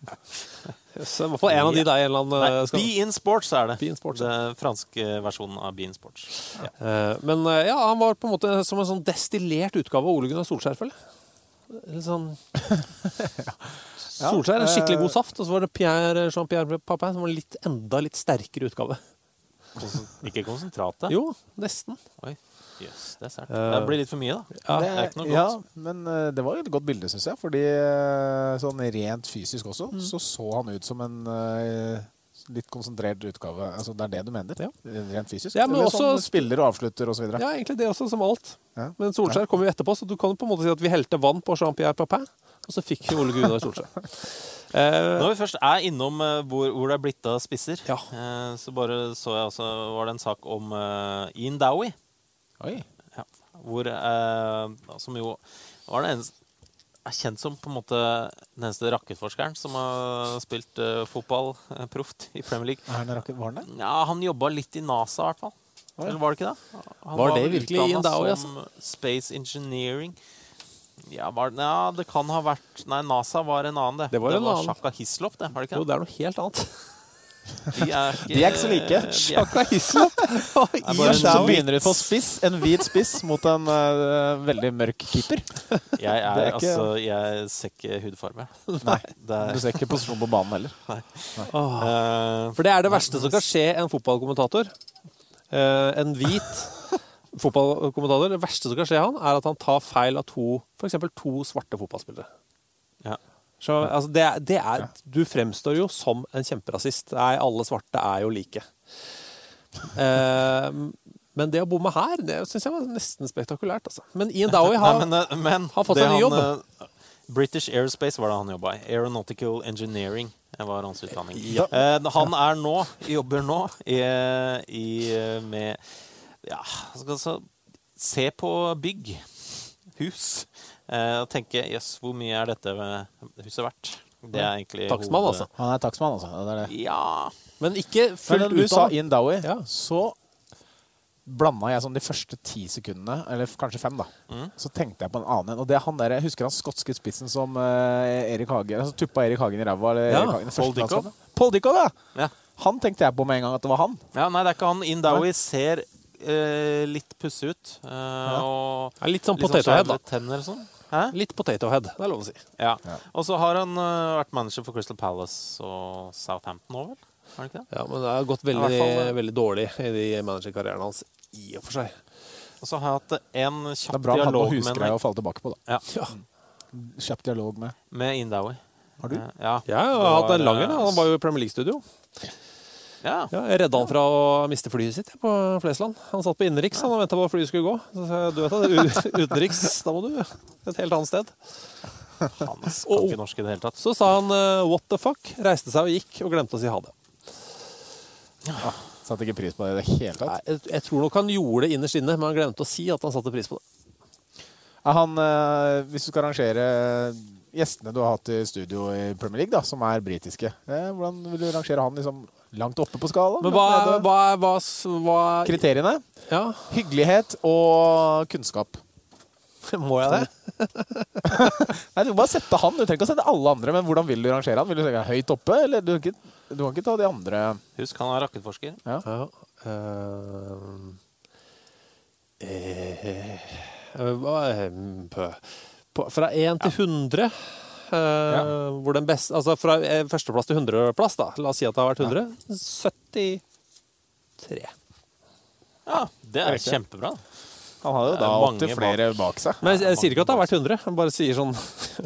Så I hvert fall en av de der. Eller annen, Nei, eh, skal- Be In Sports er det. Be In Sports, Den franske versjonen av Be In Sports. Ja. Eh, Men eh, ja, han var på en måte som en sånn destillert utgave av Ole Gunnar Solskjær, føler jeg. Litt sånn Solskjær er en skikkelig god saft, og så var det Pierre, Jean-Pierre Papin som var en litt, enda litt sterkere utgave. Ikke konsentratet? Jo, nesten. Oi, jøss, det er sært. Det blir litt for mye, da. Ja, det er ikke noe ja, men eh, det var et godt bilde, syns jeg. Fordi eh, sånn rent fysisk også, Mm. så så han ut som en eh, litt konsentrert utgave. Altså, det er det du mener? Rent fysisk? Ja, men Eller også- sånn spiller og avslutter videre? Ja, egentlig det også, som alt. Ja. Men Solskjær kom jo etterpå, så du kan jo på en måte si at vi helte vann på Jean-Pierre Papin, og så fikk vi Ole Gunnar Solskjær. Eh, Når vi først er innom hvor, hvor det er blitt av spisser, Ja. eh, så bare så jeg også var det en sak om eh, Ian Dowie. Oi. Ja, hvor, eh, som jo var den eneste er kjent som på en måte den eneste rakettforskeren som har spilt uh, fotball uh, proft i Premier League. Er han raket- var han det? Ja, Han jobba litt i NASA, i hvert fall. Oi. Eller var det ikke det? Han Var det virkelig i Dowie, som Space Engineering. Ja, var, ja, det kan ha vært Nei, NASA var en annen, det. Det var en annen. Shaka Hislop, det. Var det ikke? jo, det er noe helt annet. De er ikke, De er ikke så like. er- Hislop og er bare Ian begynner du på spiss, en hvit spiss mot en uh, veldig mørk keeper. Jeg, er, er ikke- altså, jeg ser ikke hudfarge. Nei, er, du ser ikke posisjon på banen heller. Eh, For det er det verste som kan skje en fotballkommentator. Uh, en hvit fotballkommentator. Det verste som kan skje han, er at han tar feil av to f.eks. to svarte fotballspillere. Ja. Så, altså, det, det er, du fremstår jo som en kjemperasist. Nei, alle svarte er jo like. Eh, men det å bomme her, det syns jeg var nesten spektakulært. Altså. Men Ian Dowie har, Nei, men, eh, men har fått seg ny jobb. han, eh, British Aerospace var det han jobba i. Aeronautical Engineering var hans utdanning. Ja. Eh, han er nå, jobber nå i, i, med Ja, altså se på bygg, hus, eh, og tenke jøss, hvor mye er dette huset verdt? Det er egentlig Takstmann, altså. Han er takstmann, altså. Det er det. Ja Men ikke fullt ut du sa. Ian Dowie, Ja. så blanda jeg sånn de første ti sekundene, eller kanskje fem, da. Mm. Så tenkte jeg på en annen en. Og det er han der, jeg husker han skotske spissen som eh, Erik Hagen altså, tuppa Erik Hagen i ræva. eller Ja, Erik Hagen i Paul landskamp. Paul Dickow, ja. Ja. Han tenkte jeg på med en gang at det var han. Ja, nei, det er ikke han. Indawi ser eh, litt pussig ut. eh, og Er litt sånn litt potato da. tenner og sånn. Hæ? Litt potato head, det er lov å si. Ja. Og så har han uh, vært manager for Crystal Palace og Southampton òg, vel? Har han ikke det? Ja, men det har gått veldig, hvert fall, eh, veldig dårlig i de managerkarrieren hans, i og for seg. Og så har jeg hatt en Det kjapp er bra han hadde dialog noe med, husgreie å falle tilbake på, da. ja, Kjapp dialog med med Indawi. Har du? Eh, Ja. Ja, jeg har hatt en lang en. Han var jo i Premier League-studio. Ja. Ja, jeg redda han fra å miste flyet sitt på Flesland. Han satt på innenriks han og venta på at flyet skulle gå. Så sa jeg, du vet det, utenriks, da må du et helt annet sted. Han kan ikke norsk i det hele tatt. Så sa han eh, what the fuck, reiste seg og gikk og glemte å si ha det. Satte ikke pris på det i det hele tatt. Nei, jeg, jeg tror nok han gjorde det innerst inne, men han glemte å si at han satte pris på det. Er han, eh, hvis du skal rangere gjestene du har hatt i studio i Premier League, da, som er britiske, eh, hvordan vil du rangere han liksom langt oppe på skalaen? Men hva, hva, hva, hva Kriteriene? Ja, Hyggelighet og kunnskap. må jeg det? Nei, Du må bare sette han. Du trenger ikke å sette alle andre, men hvordan vil du rangere han? Vil du tenke høyt oppe, eller du kan ikke, du kan ikke ta de andre Husk, han er rakettforsker. Ja. Ja. Uh, eh, eh, eh, på, på, Fra 1 til 100 eh, hvor den beste, altså Fra eh, førsteplass til 100-plass, da. La oss si at det har vært 100. 73. Ja, det er kjempebra. Han har jo da opptil mange flere bak seg. Men jeg, jeg sier ikke at det har vært 100. Jeg bare sier sånn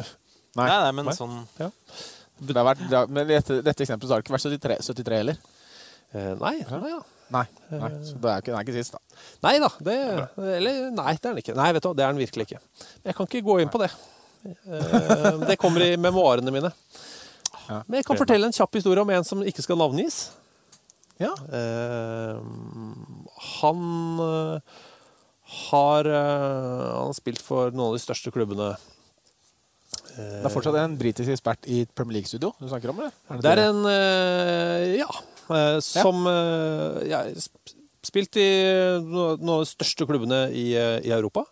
Nei, nei, men Nei. sånn Det har vært, det har, men i dette, dette eksempelet så har det ikke vært 73, 73 heller. eh, Nei. Nei, ja. Nei. nei. Så det er ikke, det er ikke sist, da. Nei da. Det, eller nei, det er den ikke. Nei, vet du, det er den virkelig ikke. Jeg kan ikke gå inn på det. Eh, Det kommer i memoarene mine. Men jeg kan fortelle en kjapp historie om en som ikke skal navngis. Ja. Eh, han eh, har Han har spilt for noen av de største klubbene. Det er fortsatt en britisk ekspert i Premier League-studio du snakker om, eller? det er en Ja. som ja, spilt i noen av de største klubbene i, i Europa.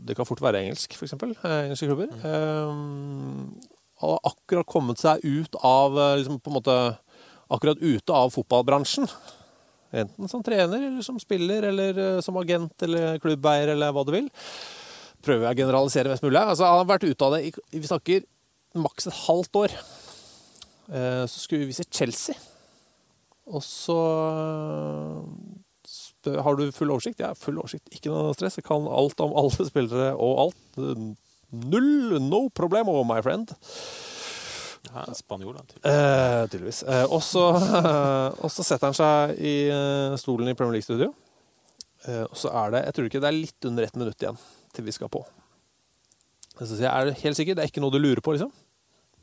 Eh, det kan fort være engelsk, f.eks. Engelske klubber. Eh, og akkurat kommet seg ut av eh, liksom på en måte Akkurat ute av fotballbransjen. Enten som trener, eller som spiller, eller eh, som agent eller klubbeier, eller hva du vil. Prøver jeg å generalisere mest mulig. Altså, han har vært ute av det i vi snakker maks et halvt år. Eh, Så skulle vi vise Chelsea. Og så spør, Har du full oversikt? Ja, full oversikt. Ikke noe stress. Jeg kan alt om alle spillere og alt. Null, no problem, oh my friend. ja, spanjol. Eh, tydeligvis. Eh, og, så, setter han seg i eh, stolen i Premier League-studio. Eh, og så er det jeg tror ikke det er litt under ett minutt igjen til vi skal på. Så jeg, er helt sikker? Det er ikke noe du lurer på, liksom?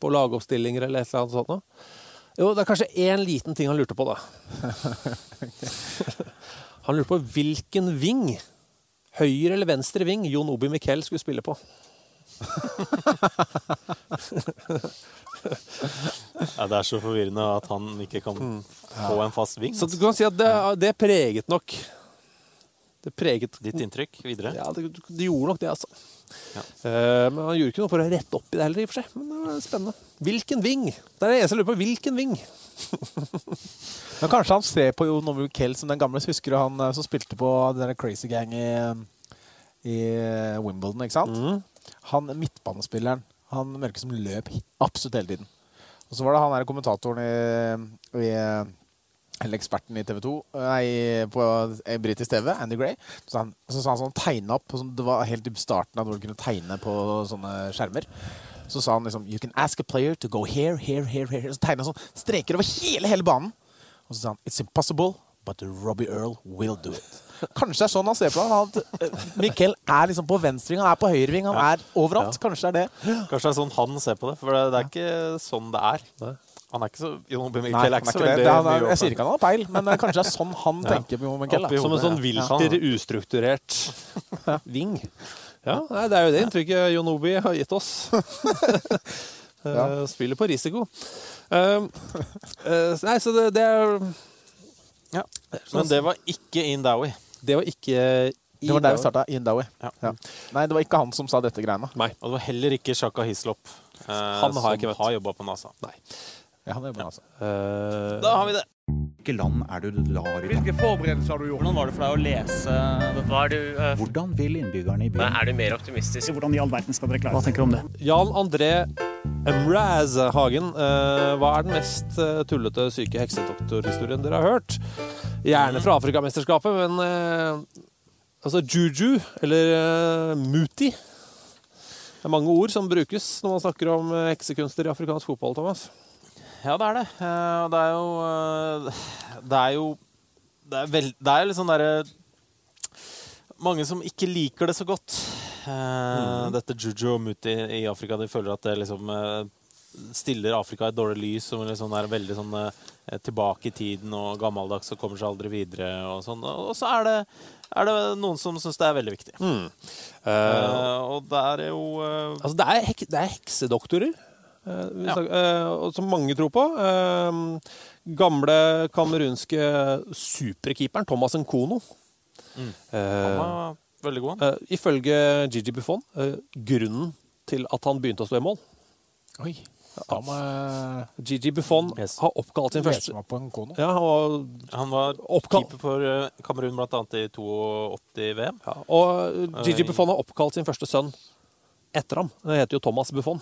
På lagoppstillinger eller et eller annet sånt? noe? Jo, det er kanskje én liten ting han lurte på, da. han lurte på hvilken ving, høyre eller venstre ving, Jon Obi Miquel skulle spille på. Ja, det er så forvirrende at han ikke kan få en fast ving. Så du kan si at det, det preget nok Det preget Ditt inntrykk videre? Ja, det, det gjorde nok det, altså. Ja. Uh, men han gjorde ikke noe for å rette opp i det heller, i og for seg. Men det var spennende. Hvilken ving? Det er det eneste jeg lurer på. Hvilken ving? Men kanskje han ser på Jon Ovi Kell som den gamle Husker du han eh, som spilte på den Crazy Gang i, i Wimbledon, ikke sant? Han midtbanespilleren. Han mørke som løp absolutt hele tiden. Og så var det han der kommentatoren i, i eller eksperten i TV 2 Nei, på britisk TV, Andy Gray. Så, han, så sa han sånn tegne opp sånn, Det var helt i starten av hvor du kunne tegne på sånne skjermer. Så sa han liksom You can ask a player to go here, here, here, here. Så tegna han sånn streker over hele, hele banen. Og så sa han It's impossible, but Robbie Earl will do it. Kanskje det er sånn han ser på det. Han, eh, Mikkel er liksom på venstreving, han er på høyreving, han er overalt. Kanskje det er det. Kanskje det er sånn han ser på det, for det, det er ikke sånn det er. Han er ikke så Jon Nei, er ikke så veldig Det mye jeg sier ikke han har peil, men eh, kanskje det er sånn han tenker på Mikkel. Som en sånn vilter, ustrukturert ving. Ja, nei, det er jo det inntrykket Jon Obi har gitt oss. Eh, Spiller på risiko. Um, eh, nei, så det, det er Ja. Men det var ikke in Dowie. Det var ikke Det var der vi starta, In Indawi. Ja. Nei, det var ikke han som sa dette greiene. Nei. Og det var heller ikke Shaka Hislop, eh, Han har ikke som har jobba på NASA. Nei. Ja, han er bra, altså. Uh, Da har vi det. Hvilke land er du lar i? Hvilke forberedelser har du gjort? Hvordan var det for deg å lese Hva er du, Hvordan vil innbyggerne i byen Er du mer optimistisk? Hvordan i all verden skal dere klare Hva tenker du om det? Jan André Mraz Hagen, uh, hva er den mest eh, tullete syke heksedoktorhistorien dere har hørt? Gjerne fra Afrikamesterskapet, men eh, altså juju, eller eh, muti Det er mange ord som brukes når man snakker om eh, heksekunster i afrikansk fotball, Thomas. Ja, det er det. Eh, det er jo eh, Det er jo Det er, veld, det er sånn derre Mange som ikke liker det så godt. Mm. Dette Juju og Muti i Afrika, de føler at det liksom eh, stiller Afrika i et dårlig lys Som liksom er veldig sånn eh, tilbake i tiden og gammeldags og kommer seg aldri videre og sånn. Og så er det, er det noen som syns det er veldig viktig. Mm. Eh, og det er jo uh, Altså, det er, hek det er heksedoktorer, eh, snakker- eh, som mange tror på. Eh, gamle kamerunske superkeeperen Thomas Nkono. Mm. Eh, Han var veldig god. eh, ifølge Gigi Buffon, eh, grunnen til at han begynte å stå i mål Oi. Da må jeg Gigi Buffon har oppkalt sin første på en kono. ja, og, Han var Oppkall- keeper for Kamerun bl.a. i 82-VM. ja, og Gigi Buffon har oppkalt sin første sønn etter ham. Det heter jo Thomas Buffon.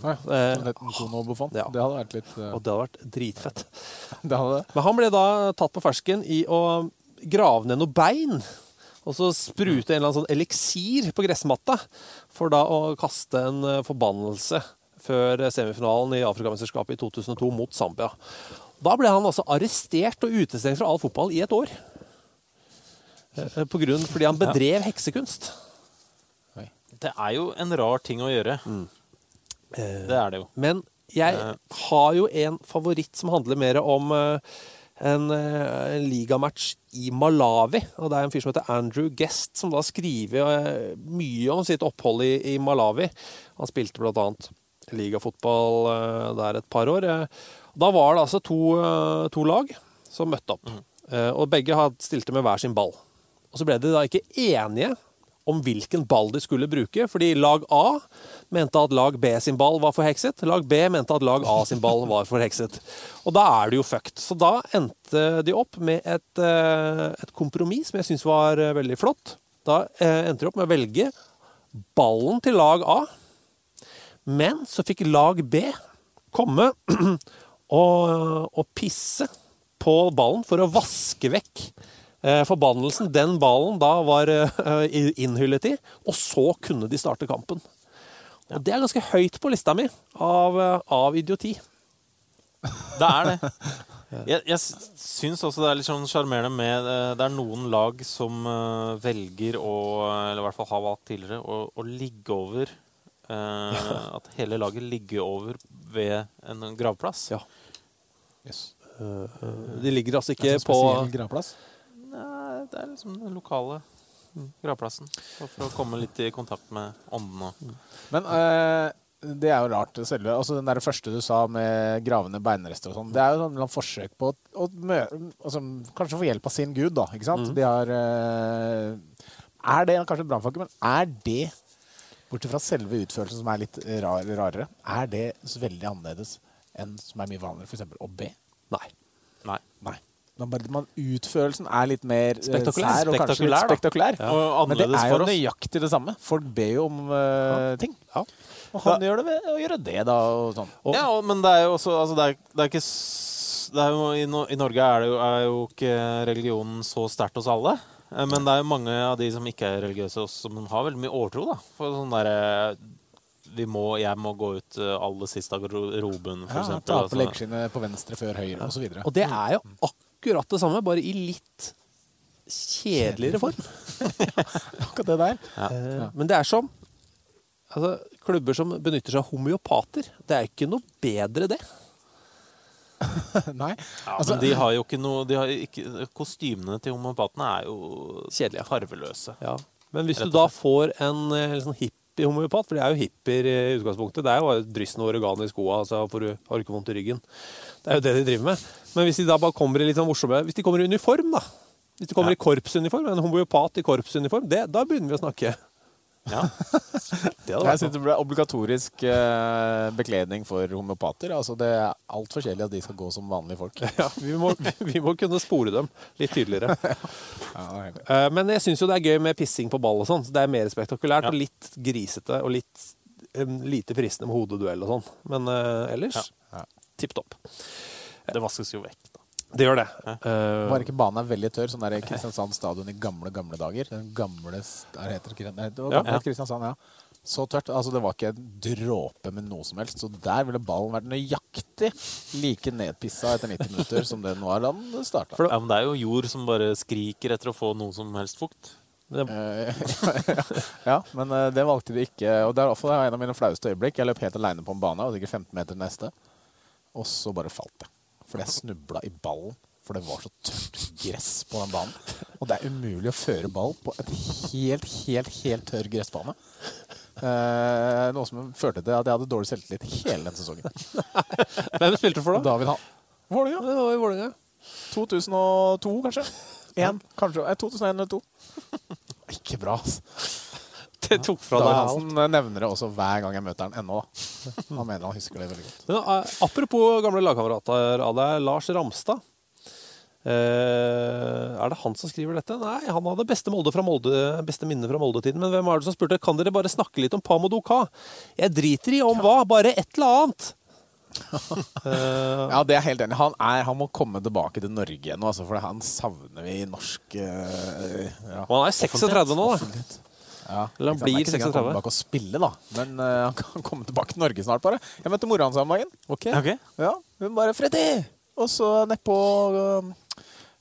Eh, liten kono Buffon. ja. Det hadde vært litt uh... Og det hadde vært dritfett. Det hadde. Men han ble da tatt på fersken i å grave ned noe bein. Og så sprute en eller annen sånn eliksir på gressmatta for da å kaste en eh, forbannelse før semifinalen i Afrikamesterskapet i 2002 mot Zambia. Da ble han altså arrestert og utestengt fra all fotball i et år. Eh, På grunn, fordi han bedrev heksekunst. Det er jo en rar ting å gjøre. Det er det jo. Men jeg har jo en favoritt som handler mer om eh, en, eh, en ligamatch i Malawi. Og det er en fyr som heter Andrew Guest, som da skriver eh, mye om sitt opphold i, i Malawi. Han spilte blant annet ligafotball eh, der et par år. Eh, Da var det altså to, eh, to lag som møtte opp. Mm. Og begge stilte med hver sin ball. Og så ble de da ikke enige om hvilken ball de skulle bruke, fordi lag A mente at lag B sin ball var forhekset. Lag B mente at lag A sin ball var forhekset. Og da er det jo fucked. Så da endte de opp med et, eh, et kompromiss som jeg syns var eh, veldig flott. Da eh, endte de opp med å velge ballen til lag A, men så fikk lag B komme og, og pisse på ballen for å vaske vekk forbannelsen den ballen da var eh, innhyllet i, og så kunne de starte kampen. Og det er ganske høyt på lista mi av, eh, av idioti. Det er det. Jeg, jeg syns også det er litt sånn sjarmerende med eh, Det er noen lag som eh, velger å, eller i hvert fall har valgt tidligere, å, å ligge over eh, At hele laget ligger over ved en gravplass. Ja. De ligger altså ikke Det er en på spesiell gravplass. Nei, det er liksom den lokale gravplassen. For å komme litt i kontakt med åndene. Men eh, det er jo rart. Selve, altså Den der første du sa med gravende beinrester og sånn, det er jo et forsøk på å, å altså, kanskje få hjelp av sin gud, da. ikke sant? Mm. De har eh, Er det kanskje et brannfakkel, men er det, bortsett fra selve utførelsen som er litt rar, rarere, er det veldig annerledes enn som er mye vanligere, f.eks. å be? Nei. Nei. Nei. Man utførelsen er litt mer eh, Spektakulær. sær og kanskje litt Spektakulær, Ja. Og Men det er jo nøyaktig det samme. Folk ber jo om eh, ting. Og han gjør det ved å gjøre det, da. Og sånn. Ja, og, men det er jo også altså, det, er, det er ikke det er jo, i, no, I Norge er, det jo, er jo ikke religionen så sterkt hos alle. Eh, Men det er jo mange av de som ikke er religiøse, som har veldig mye overtro. da. For sånn der, vi må, Jeg må gå ut aller sist av garderoben, f.eks. Ja, ta på altså. leggskinnet på venstre før høyre, og så videre. Og det er jo akkurat det samme, bare i litt kjedeligere form. Akkurat det der. Ja. Men det er som altså, klubber som benytter seg av homeopater. Det er ikke noe bedre, det. Nei. Ja, Altså- men de har jo ikke noe de har ikke, Kostymene til homopatene er jo Kjedelige. farveløse. Ja. Men hvis du da får en eh, litt sånn hipp hippie-homopat, for de er jo hippier i utgangspunktet. Det er jo bare dryss noe oregano i skoa, så får du, har du ikke vondt i ryggen. Det er jo det de driver med. Men hvis de da bare kommer i litt sånn morsomme Hvis de kommer i uniform, da. Hvis de kommer i korpsuniform, en homopat i korpsuniform, det, da begynner vi å snakke. Ja. Det hadde Jeg syns det ble obligatorisk eh, bekledning for homeopater. Altså, det er altfor kjedelig at de skal gå som vanlige folk. Ja, vi må, vi må kunne spore dem litt tydeligere. Ja. Eh, Men jeg syns jo det er gøy med pissing på ball og sånn. Det er mer spektakulært Ja. og litt grisete og litt um, lite fristende med hodeduell og sånn. Men eh, ellers Ja. tipp topp. Det vaskes jo vekk. da. Det gjør det. Uh, Var ikke banen er veldig tørr, sånn der Kristiansand stadion i gamle, gamle dager. Den gamle der heter det, Nei, det var Ja. Kristiansand, ja. Så tørt. Altså, det var ikke en dråpe med noe som helst. Så der ville ballen vært nøyaktig like nedpissa etter 90 minutter som den var da den starta. Ja, men det er jo jord som bare skriker etter å få noe som helst fukt. ja, men eh, det valgte de ikke. Og det er iallfall en av mine flaueste øyeblikk. Jeg løp helt aleine på en bane, og sikkert 15 meter neste. Og så bare falt jeg. Fordi jeg snubla i ballen. For det var så tørt gress på den banen. Og det er umulig å føre ball på et helt, helt, helt tørr gressbane. Eh, noe som førte til at jeg hadde dårlig selvtillit hele den sesongen. Hvem spilte du for, da? David Hall. Vålerenga. Det var i Vålinga. 2002, kanskje? En, kanskje. eh, 2001 eller 2002. Ikke bra, altså. Det tok fra deg Hansen nevner det også hver gang jeg møter han ennå. Han mener han husker det veldig godt. Men, eh, apropos gamle lagkamerater av deg, Lars Ramstad. Eh, er det han som skriver dette? Nei, han hadde beste, Molde fra Molde, beste minne fra Molde-tiden. Men hvem var det som spurte kan dere bare snakke litt om Pamodoka? Jeg driter i om hva, bare et eller annet. Eh, Ja, det er jeg helt enig. Han, er, han må komme tilbake til Norge igjen, altså, for han savner vi i norsk uh, ja. Han er 36 nå, da. Ja, Eller han blir ikke sikkert han 36. kommer tilbake og spille, da. Men uh, han kan komme tilbake til Norge snart, bare. Jeg møtte mora hans om dagen. Ok. Ja, hun bare 'Freddy!' Og så nedpå uh,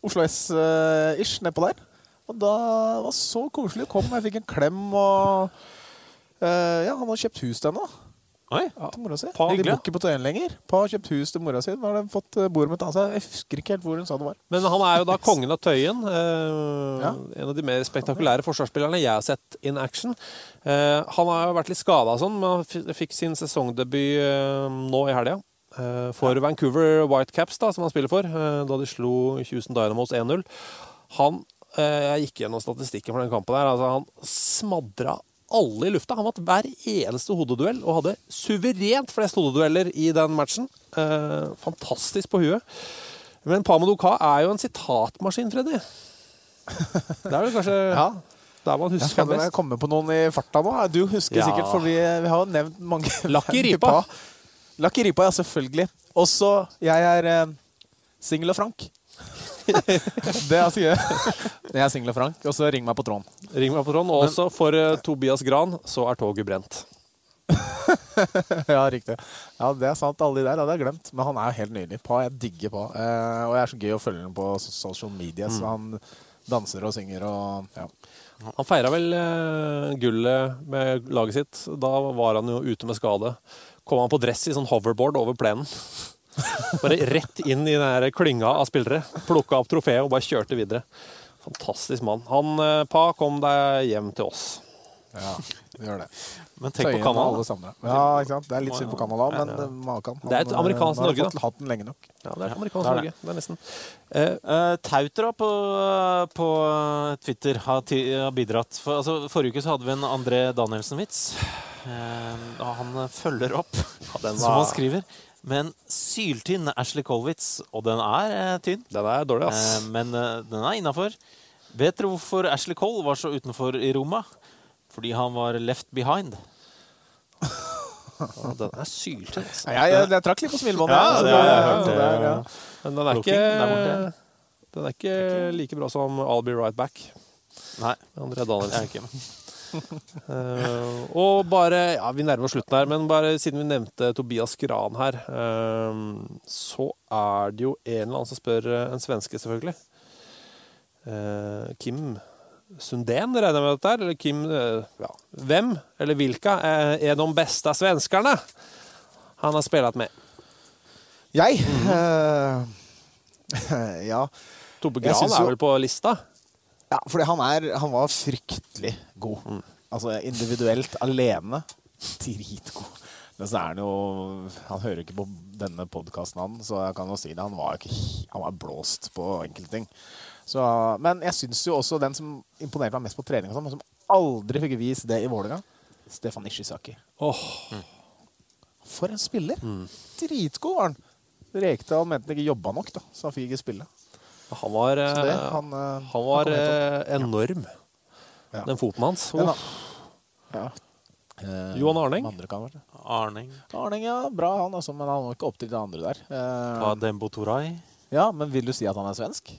Oslo S-ish, nedpå der. Og da var det så koselig. Kom, jeg fikk en klem og uh, Ja, han har kjøpt hus til henne. Da. ja, Til mora si. Pa, De bor ikke på Tøyen lenger. Pa har kjøpt hus til mora si. Nå har de fått eh, bordet mitt av. Jeg husker ikke helt hvor hun sa det var. Men han er jo da kongen av Tøyen. Eh, Ja. En av de mer spektakulære forsvarsspillerne jeg har sett in action. Eh, han har jo vært litt skada og sånn, men han fikk sin sesongdebut eh, nå i helga. Eh, for Vancouver Whitecaps, da, som han spiller for, eh, da de slo Houston Dynamos 1-0. Han Jeg gikk gjennom statistikken for den kampen. der, altså Han smadra alle i lufta. Han vant hver eneste hodeduell og hadde suverent flest hodedueller i den matchen. Eh, fantastisk på huet. Men Pamadou Ka er jo en sitatmaskin, Freddy. Det er vel kanskje der man husker skal Jeg kommer komme på noen i farta nå. Du husker Ja. sikkert, for vi, vi har jo nevnt mange Lakki ripa. Lakki ripa, ja, selvfølgelig. Også jeg er eh, singel og frank. Det er sikkert. jeg. Jeg er single frank, og så ring meg på tråden. Ring meg på tråden. Og også for uh, Tobias Gran så er toget brent. ja, riktig. Ja, Det er sant. Alle de der hadde jeg glemt. Men han er jo helt nydelig. Pa, jeg digger Pa. Eh, og jeg er så gøy å følge ham på social media. Så Mm. han danser og synger og ja. Han feira vel eh, gullet med laget sitt. Da var han jo ute med skade. Kom han på dress i sånn hoverboard over plenen. Bare rett inn i den klynga av spillere. Plukka opp trofeet og bare kjørte videre. Fantastisk mann. Han eh, Pa, kom deg hjem til oss. Ja, det gjør det. Men tenk på Canada. Ja, ikke sant? Det er litt synd på Canada, men Ja. eh, Makan Det er et eh, amerikansk Norge, da. hatt den lenge nok. Ja, det er amerikansk er Norge. Det er nesten. Eh, Tautra på, på Twitter har, har bidratt. For, altså, forrige uke så hadde vi en André Danielsen-vits. Uh, han følger opp, den som han skriver, med en syltynn Ashley Cole-vits. Og den er tynn. Den er dårlig, ass. Men den er innafor. Vet dere hvorfor Ashley Cole var så utenfor i Roma? Fordi han var left behind. Ja, den er syltynn, Altså. Ja, jeg, jeg trakk litt på smilebåndet. Ja, altså, det har jeg hørt. det ja. Men den er ikke. Den er ikke like bra som I'll Be Right Back. Nei, André ikke med. Eh, og bare Ja, vi nærmer oss slutten her, men bare siden vi nevnte Tobias Gran her, uh, så er det jo en eller annen som spør eh, En svenske, selvfølgelig. Uh, Kim Sundén, regner jeg med dette er? Eller Kim eh, ja. Hvem, eller hvilke, er, de beste svenskerne han har spilt med? Jeg Mhm. uh, Ja. Tobbe Gran er vel på lista? Ja, for han, han var fryktelig god. Altså individuelt, alene, dritgod. Men så er han jo Han hører ikke på denne podkasten, han, så jeg kan jo si det. Han var, ikke, han var blåst på enkelte ting. Så, men jeg syns jo også den som imponerte meg mest på trening, og sånn, men som aldri fikk vist det i Vålerenga, Stefan Ishizaki. Oh. For en spiller! Dritgod var han. Rekdal mente han ikke jobba nok, da, så han fikk ikke spille. Han var, det, eh, han, eh, han var han helt opp. eh, enorm, Ja. den foten hans. Oh. Ja. Eh, Johan Arning? Andre kan være. Arning. Arning, ja. Bra han, altså, men han var ikke opp til de andre der. Eh, Dembo Toray. ja, men vil du si at han er svensk?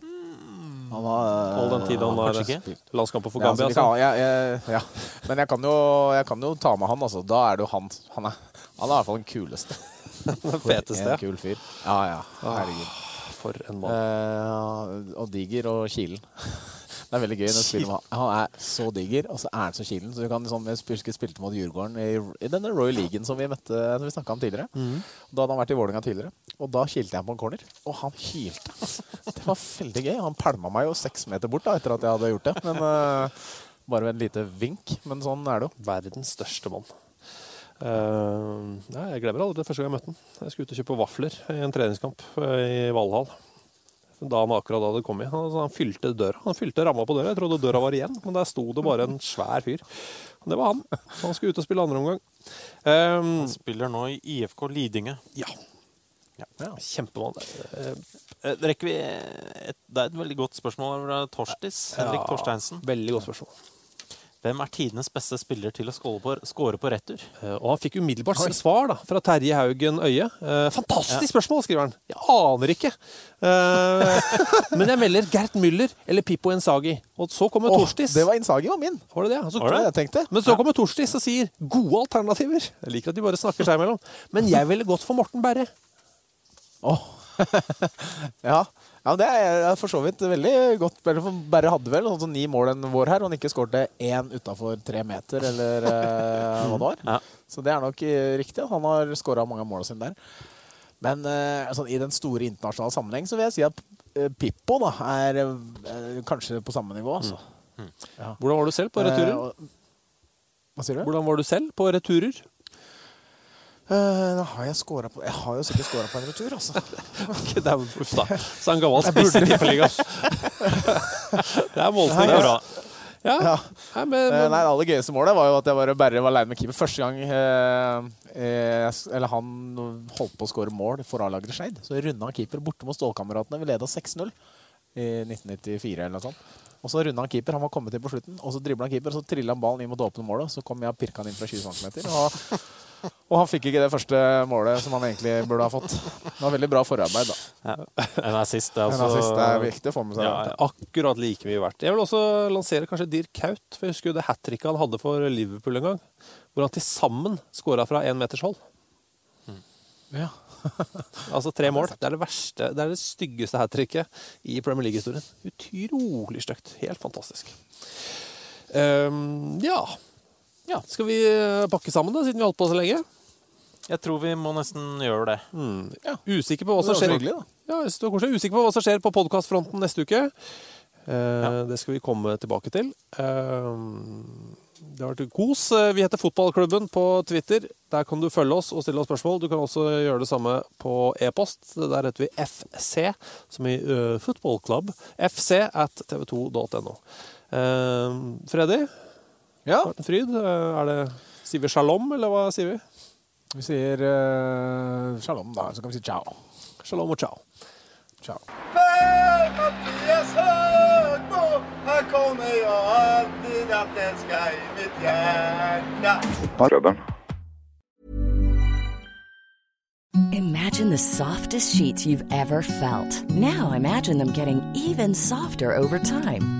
Han var, eh, All den tid han har Kanskje ikke. landskamper for Ja, altså, Gambia. kan, ja, jeg, ja. Men jeg kan, jo, jeg kan jo ta med han, altså. Da er det jo han. Han er, han er i hvert fall den kuleste. Den feteste. En kul fyr. Ja, ja. Herregud. For en mann. Eh, og diger og kilen. Det er veldig gøy når spiller med han. Han er så diger, og så er han så kilen. Så du kan liksom, Jeg spilte, mot Djurgården i, i denne Royal Leaguen som vi møtte Som vi snakka om tidligere. Mm. Da hadde han vært i Vålerenga tidligere. Og da kilte jeg på en corner, og han hylte. Det var veldig gøy. Han pælma meg jo seks meter bort da, etter at jeg hadde gjort det. Men uh, Bare med en lite vink. Men sånn er det jo. Verdens største mann. Uh, jeg glemmer aldri det første gang jeg møtte han. Jeg skulle ut og kjøpe vafler i en treningskamp eh, i Valhall. Da han akkurat hadde kommet. Han, altså, han fylte døra. Han fylte ramma på døra. Jeg trodde døra var igjen, men der sto det bare en svær fyr. Det var han. Han skulle ut og spille andre omgang. Um, Han spiller nå i IFK Lidinge. Ja. Kjempemann. Eh, Eh, Rekker vi et, Det er et veldig godt spørsmål fra Torstis. Henrik Ja, Torsteinsen. Veldig godt spørsmål. Hvem er tidenes beste spiller til å score på retur? Eh, Og han fikk umiddelbart svar da, fra Terje Haugen Øye. Eh, fantastisk Ja. spørsmål, skriver han. Jeg aner ikke. Eh, men jeg melder Gert Müller eller Pippo Ensagi. Og så kommer oh, Torstis. det var Insagi var min. Var det det? Og Så, Var det jeg tenkte? Men så kommer Torstis og sier gode alternativer. Jeg liker at de bare snakker seg imellom. Men jeg ville gått for Morten Berre. Ja. Ja, det er for så vidt veldig godt. Berre hadde vel sånn ni mål en vår her, og han ikke skårte én utafor tre meter, eller uh, hva det var. Ja. Så det er nok eh, riktig. Han har skåra mange av måla sine der. Men uh, sånn, i den store internasjonale sammenheng så vil jeg si at Pippo da, er uh, kanskje på samme nivå. Altså. Ja. Hvordan var du selv på returer? Hva sier du? Hvordan var du selv på returer? Eh, da har jeg på Jeg har jo sikkert scora på en retur, altså. Det er, uff da. Så han gammel spiss i Tippeligaen. Det er målsnitt. bra. Ja. Ja. Nei, men, men... Nei, det aller gøyeste målet var jo at jeg bare Berre var aleine med keeper. Første gang eh, eh, eller han holdt på å skåre mål for A-laget Skeid, så runda han keeper borte mot Stålkameratene. Vi leda 6-0 i 1994 eller noe sånt. Og så runda han keeper, han var kommet til på slutten, og så dribla han keeper, og så trilla han ballen inn mot åpne målet, så kom jeg og pirka han inn fra 20 cm. Og, og han fikk ikke det første målet som han egentlig burde ha fått. Det var veldig bra forarbeid, da. En assist. er er, En assist er viktig å få med seg. Ja, akkurat like mye verdt. Jeg vil også lansere kanskje Dirk Kaut. For jeg husker jo det hat tricket han hadde for Liverpool en gang. Hvor han til sammen skåra fra én meters hold. Ja. Altså tre mål. Det er det verste, det er det styggeste hat tricket i Premier League-historien. Utrolig stygt. Helt fantastisk. Um, ja. Ja. Skal vi eh, pakke sammen, da, siden vi har holdt på så lenge? Jeg tror vi må nesten gjøre det. Mm. Usikker på hva som skjer hyggelig. Ja, det var koselig. Usikker på hva som skjer på podkastfronten neste uke. Eh, Det skal vi komme tilbake til. Eh, det har vært kos. Eh, Vi heter Fotballklubben på Twitter. Der kan du følge oss og stille oss spørsmål. Du kan også gjøre det samme på e-post. Der heter vi FC, som i uh, Football Club. FC at tv2.no. Eh, Freddy? Ja. Vært en fryd. Er det Sier vi shalom, eller hva sier vi? Vi sier eh, shalom, da. Så kan vi si ciao. Shalom og ciao. Ciao. Mattias Högmo, här kommer jag alltid att älska i mitt hjärta. Klubben. Imagine the softest sheets you've ever felt. Now imagine them getting even softer over time.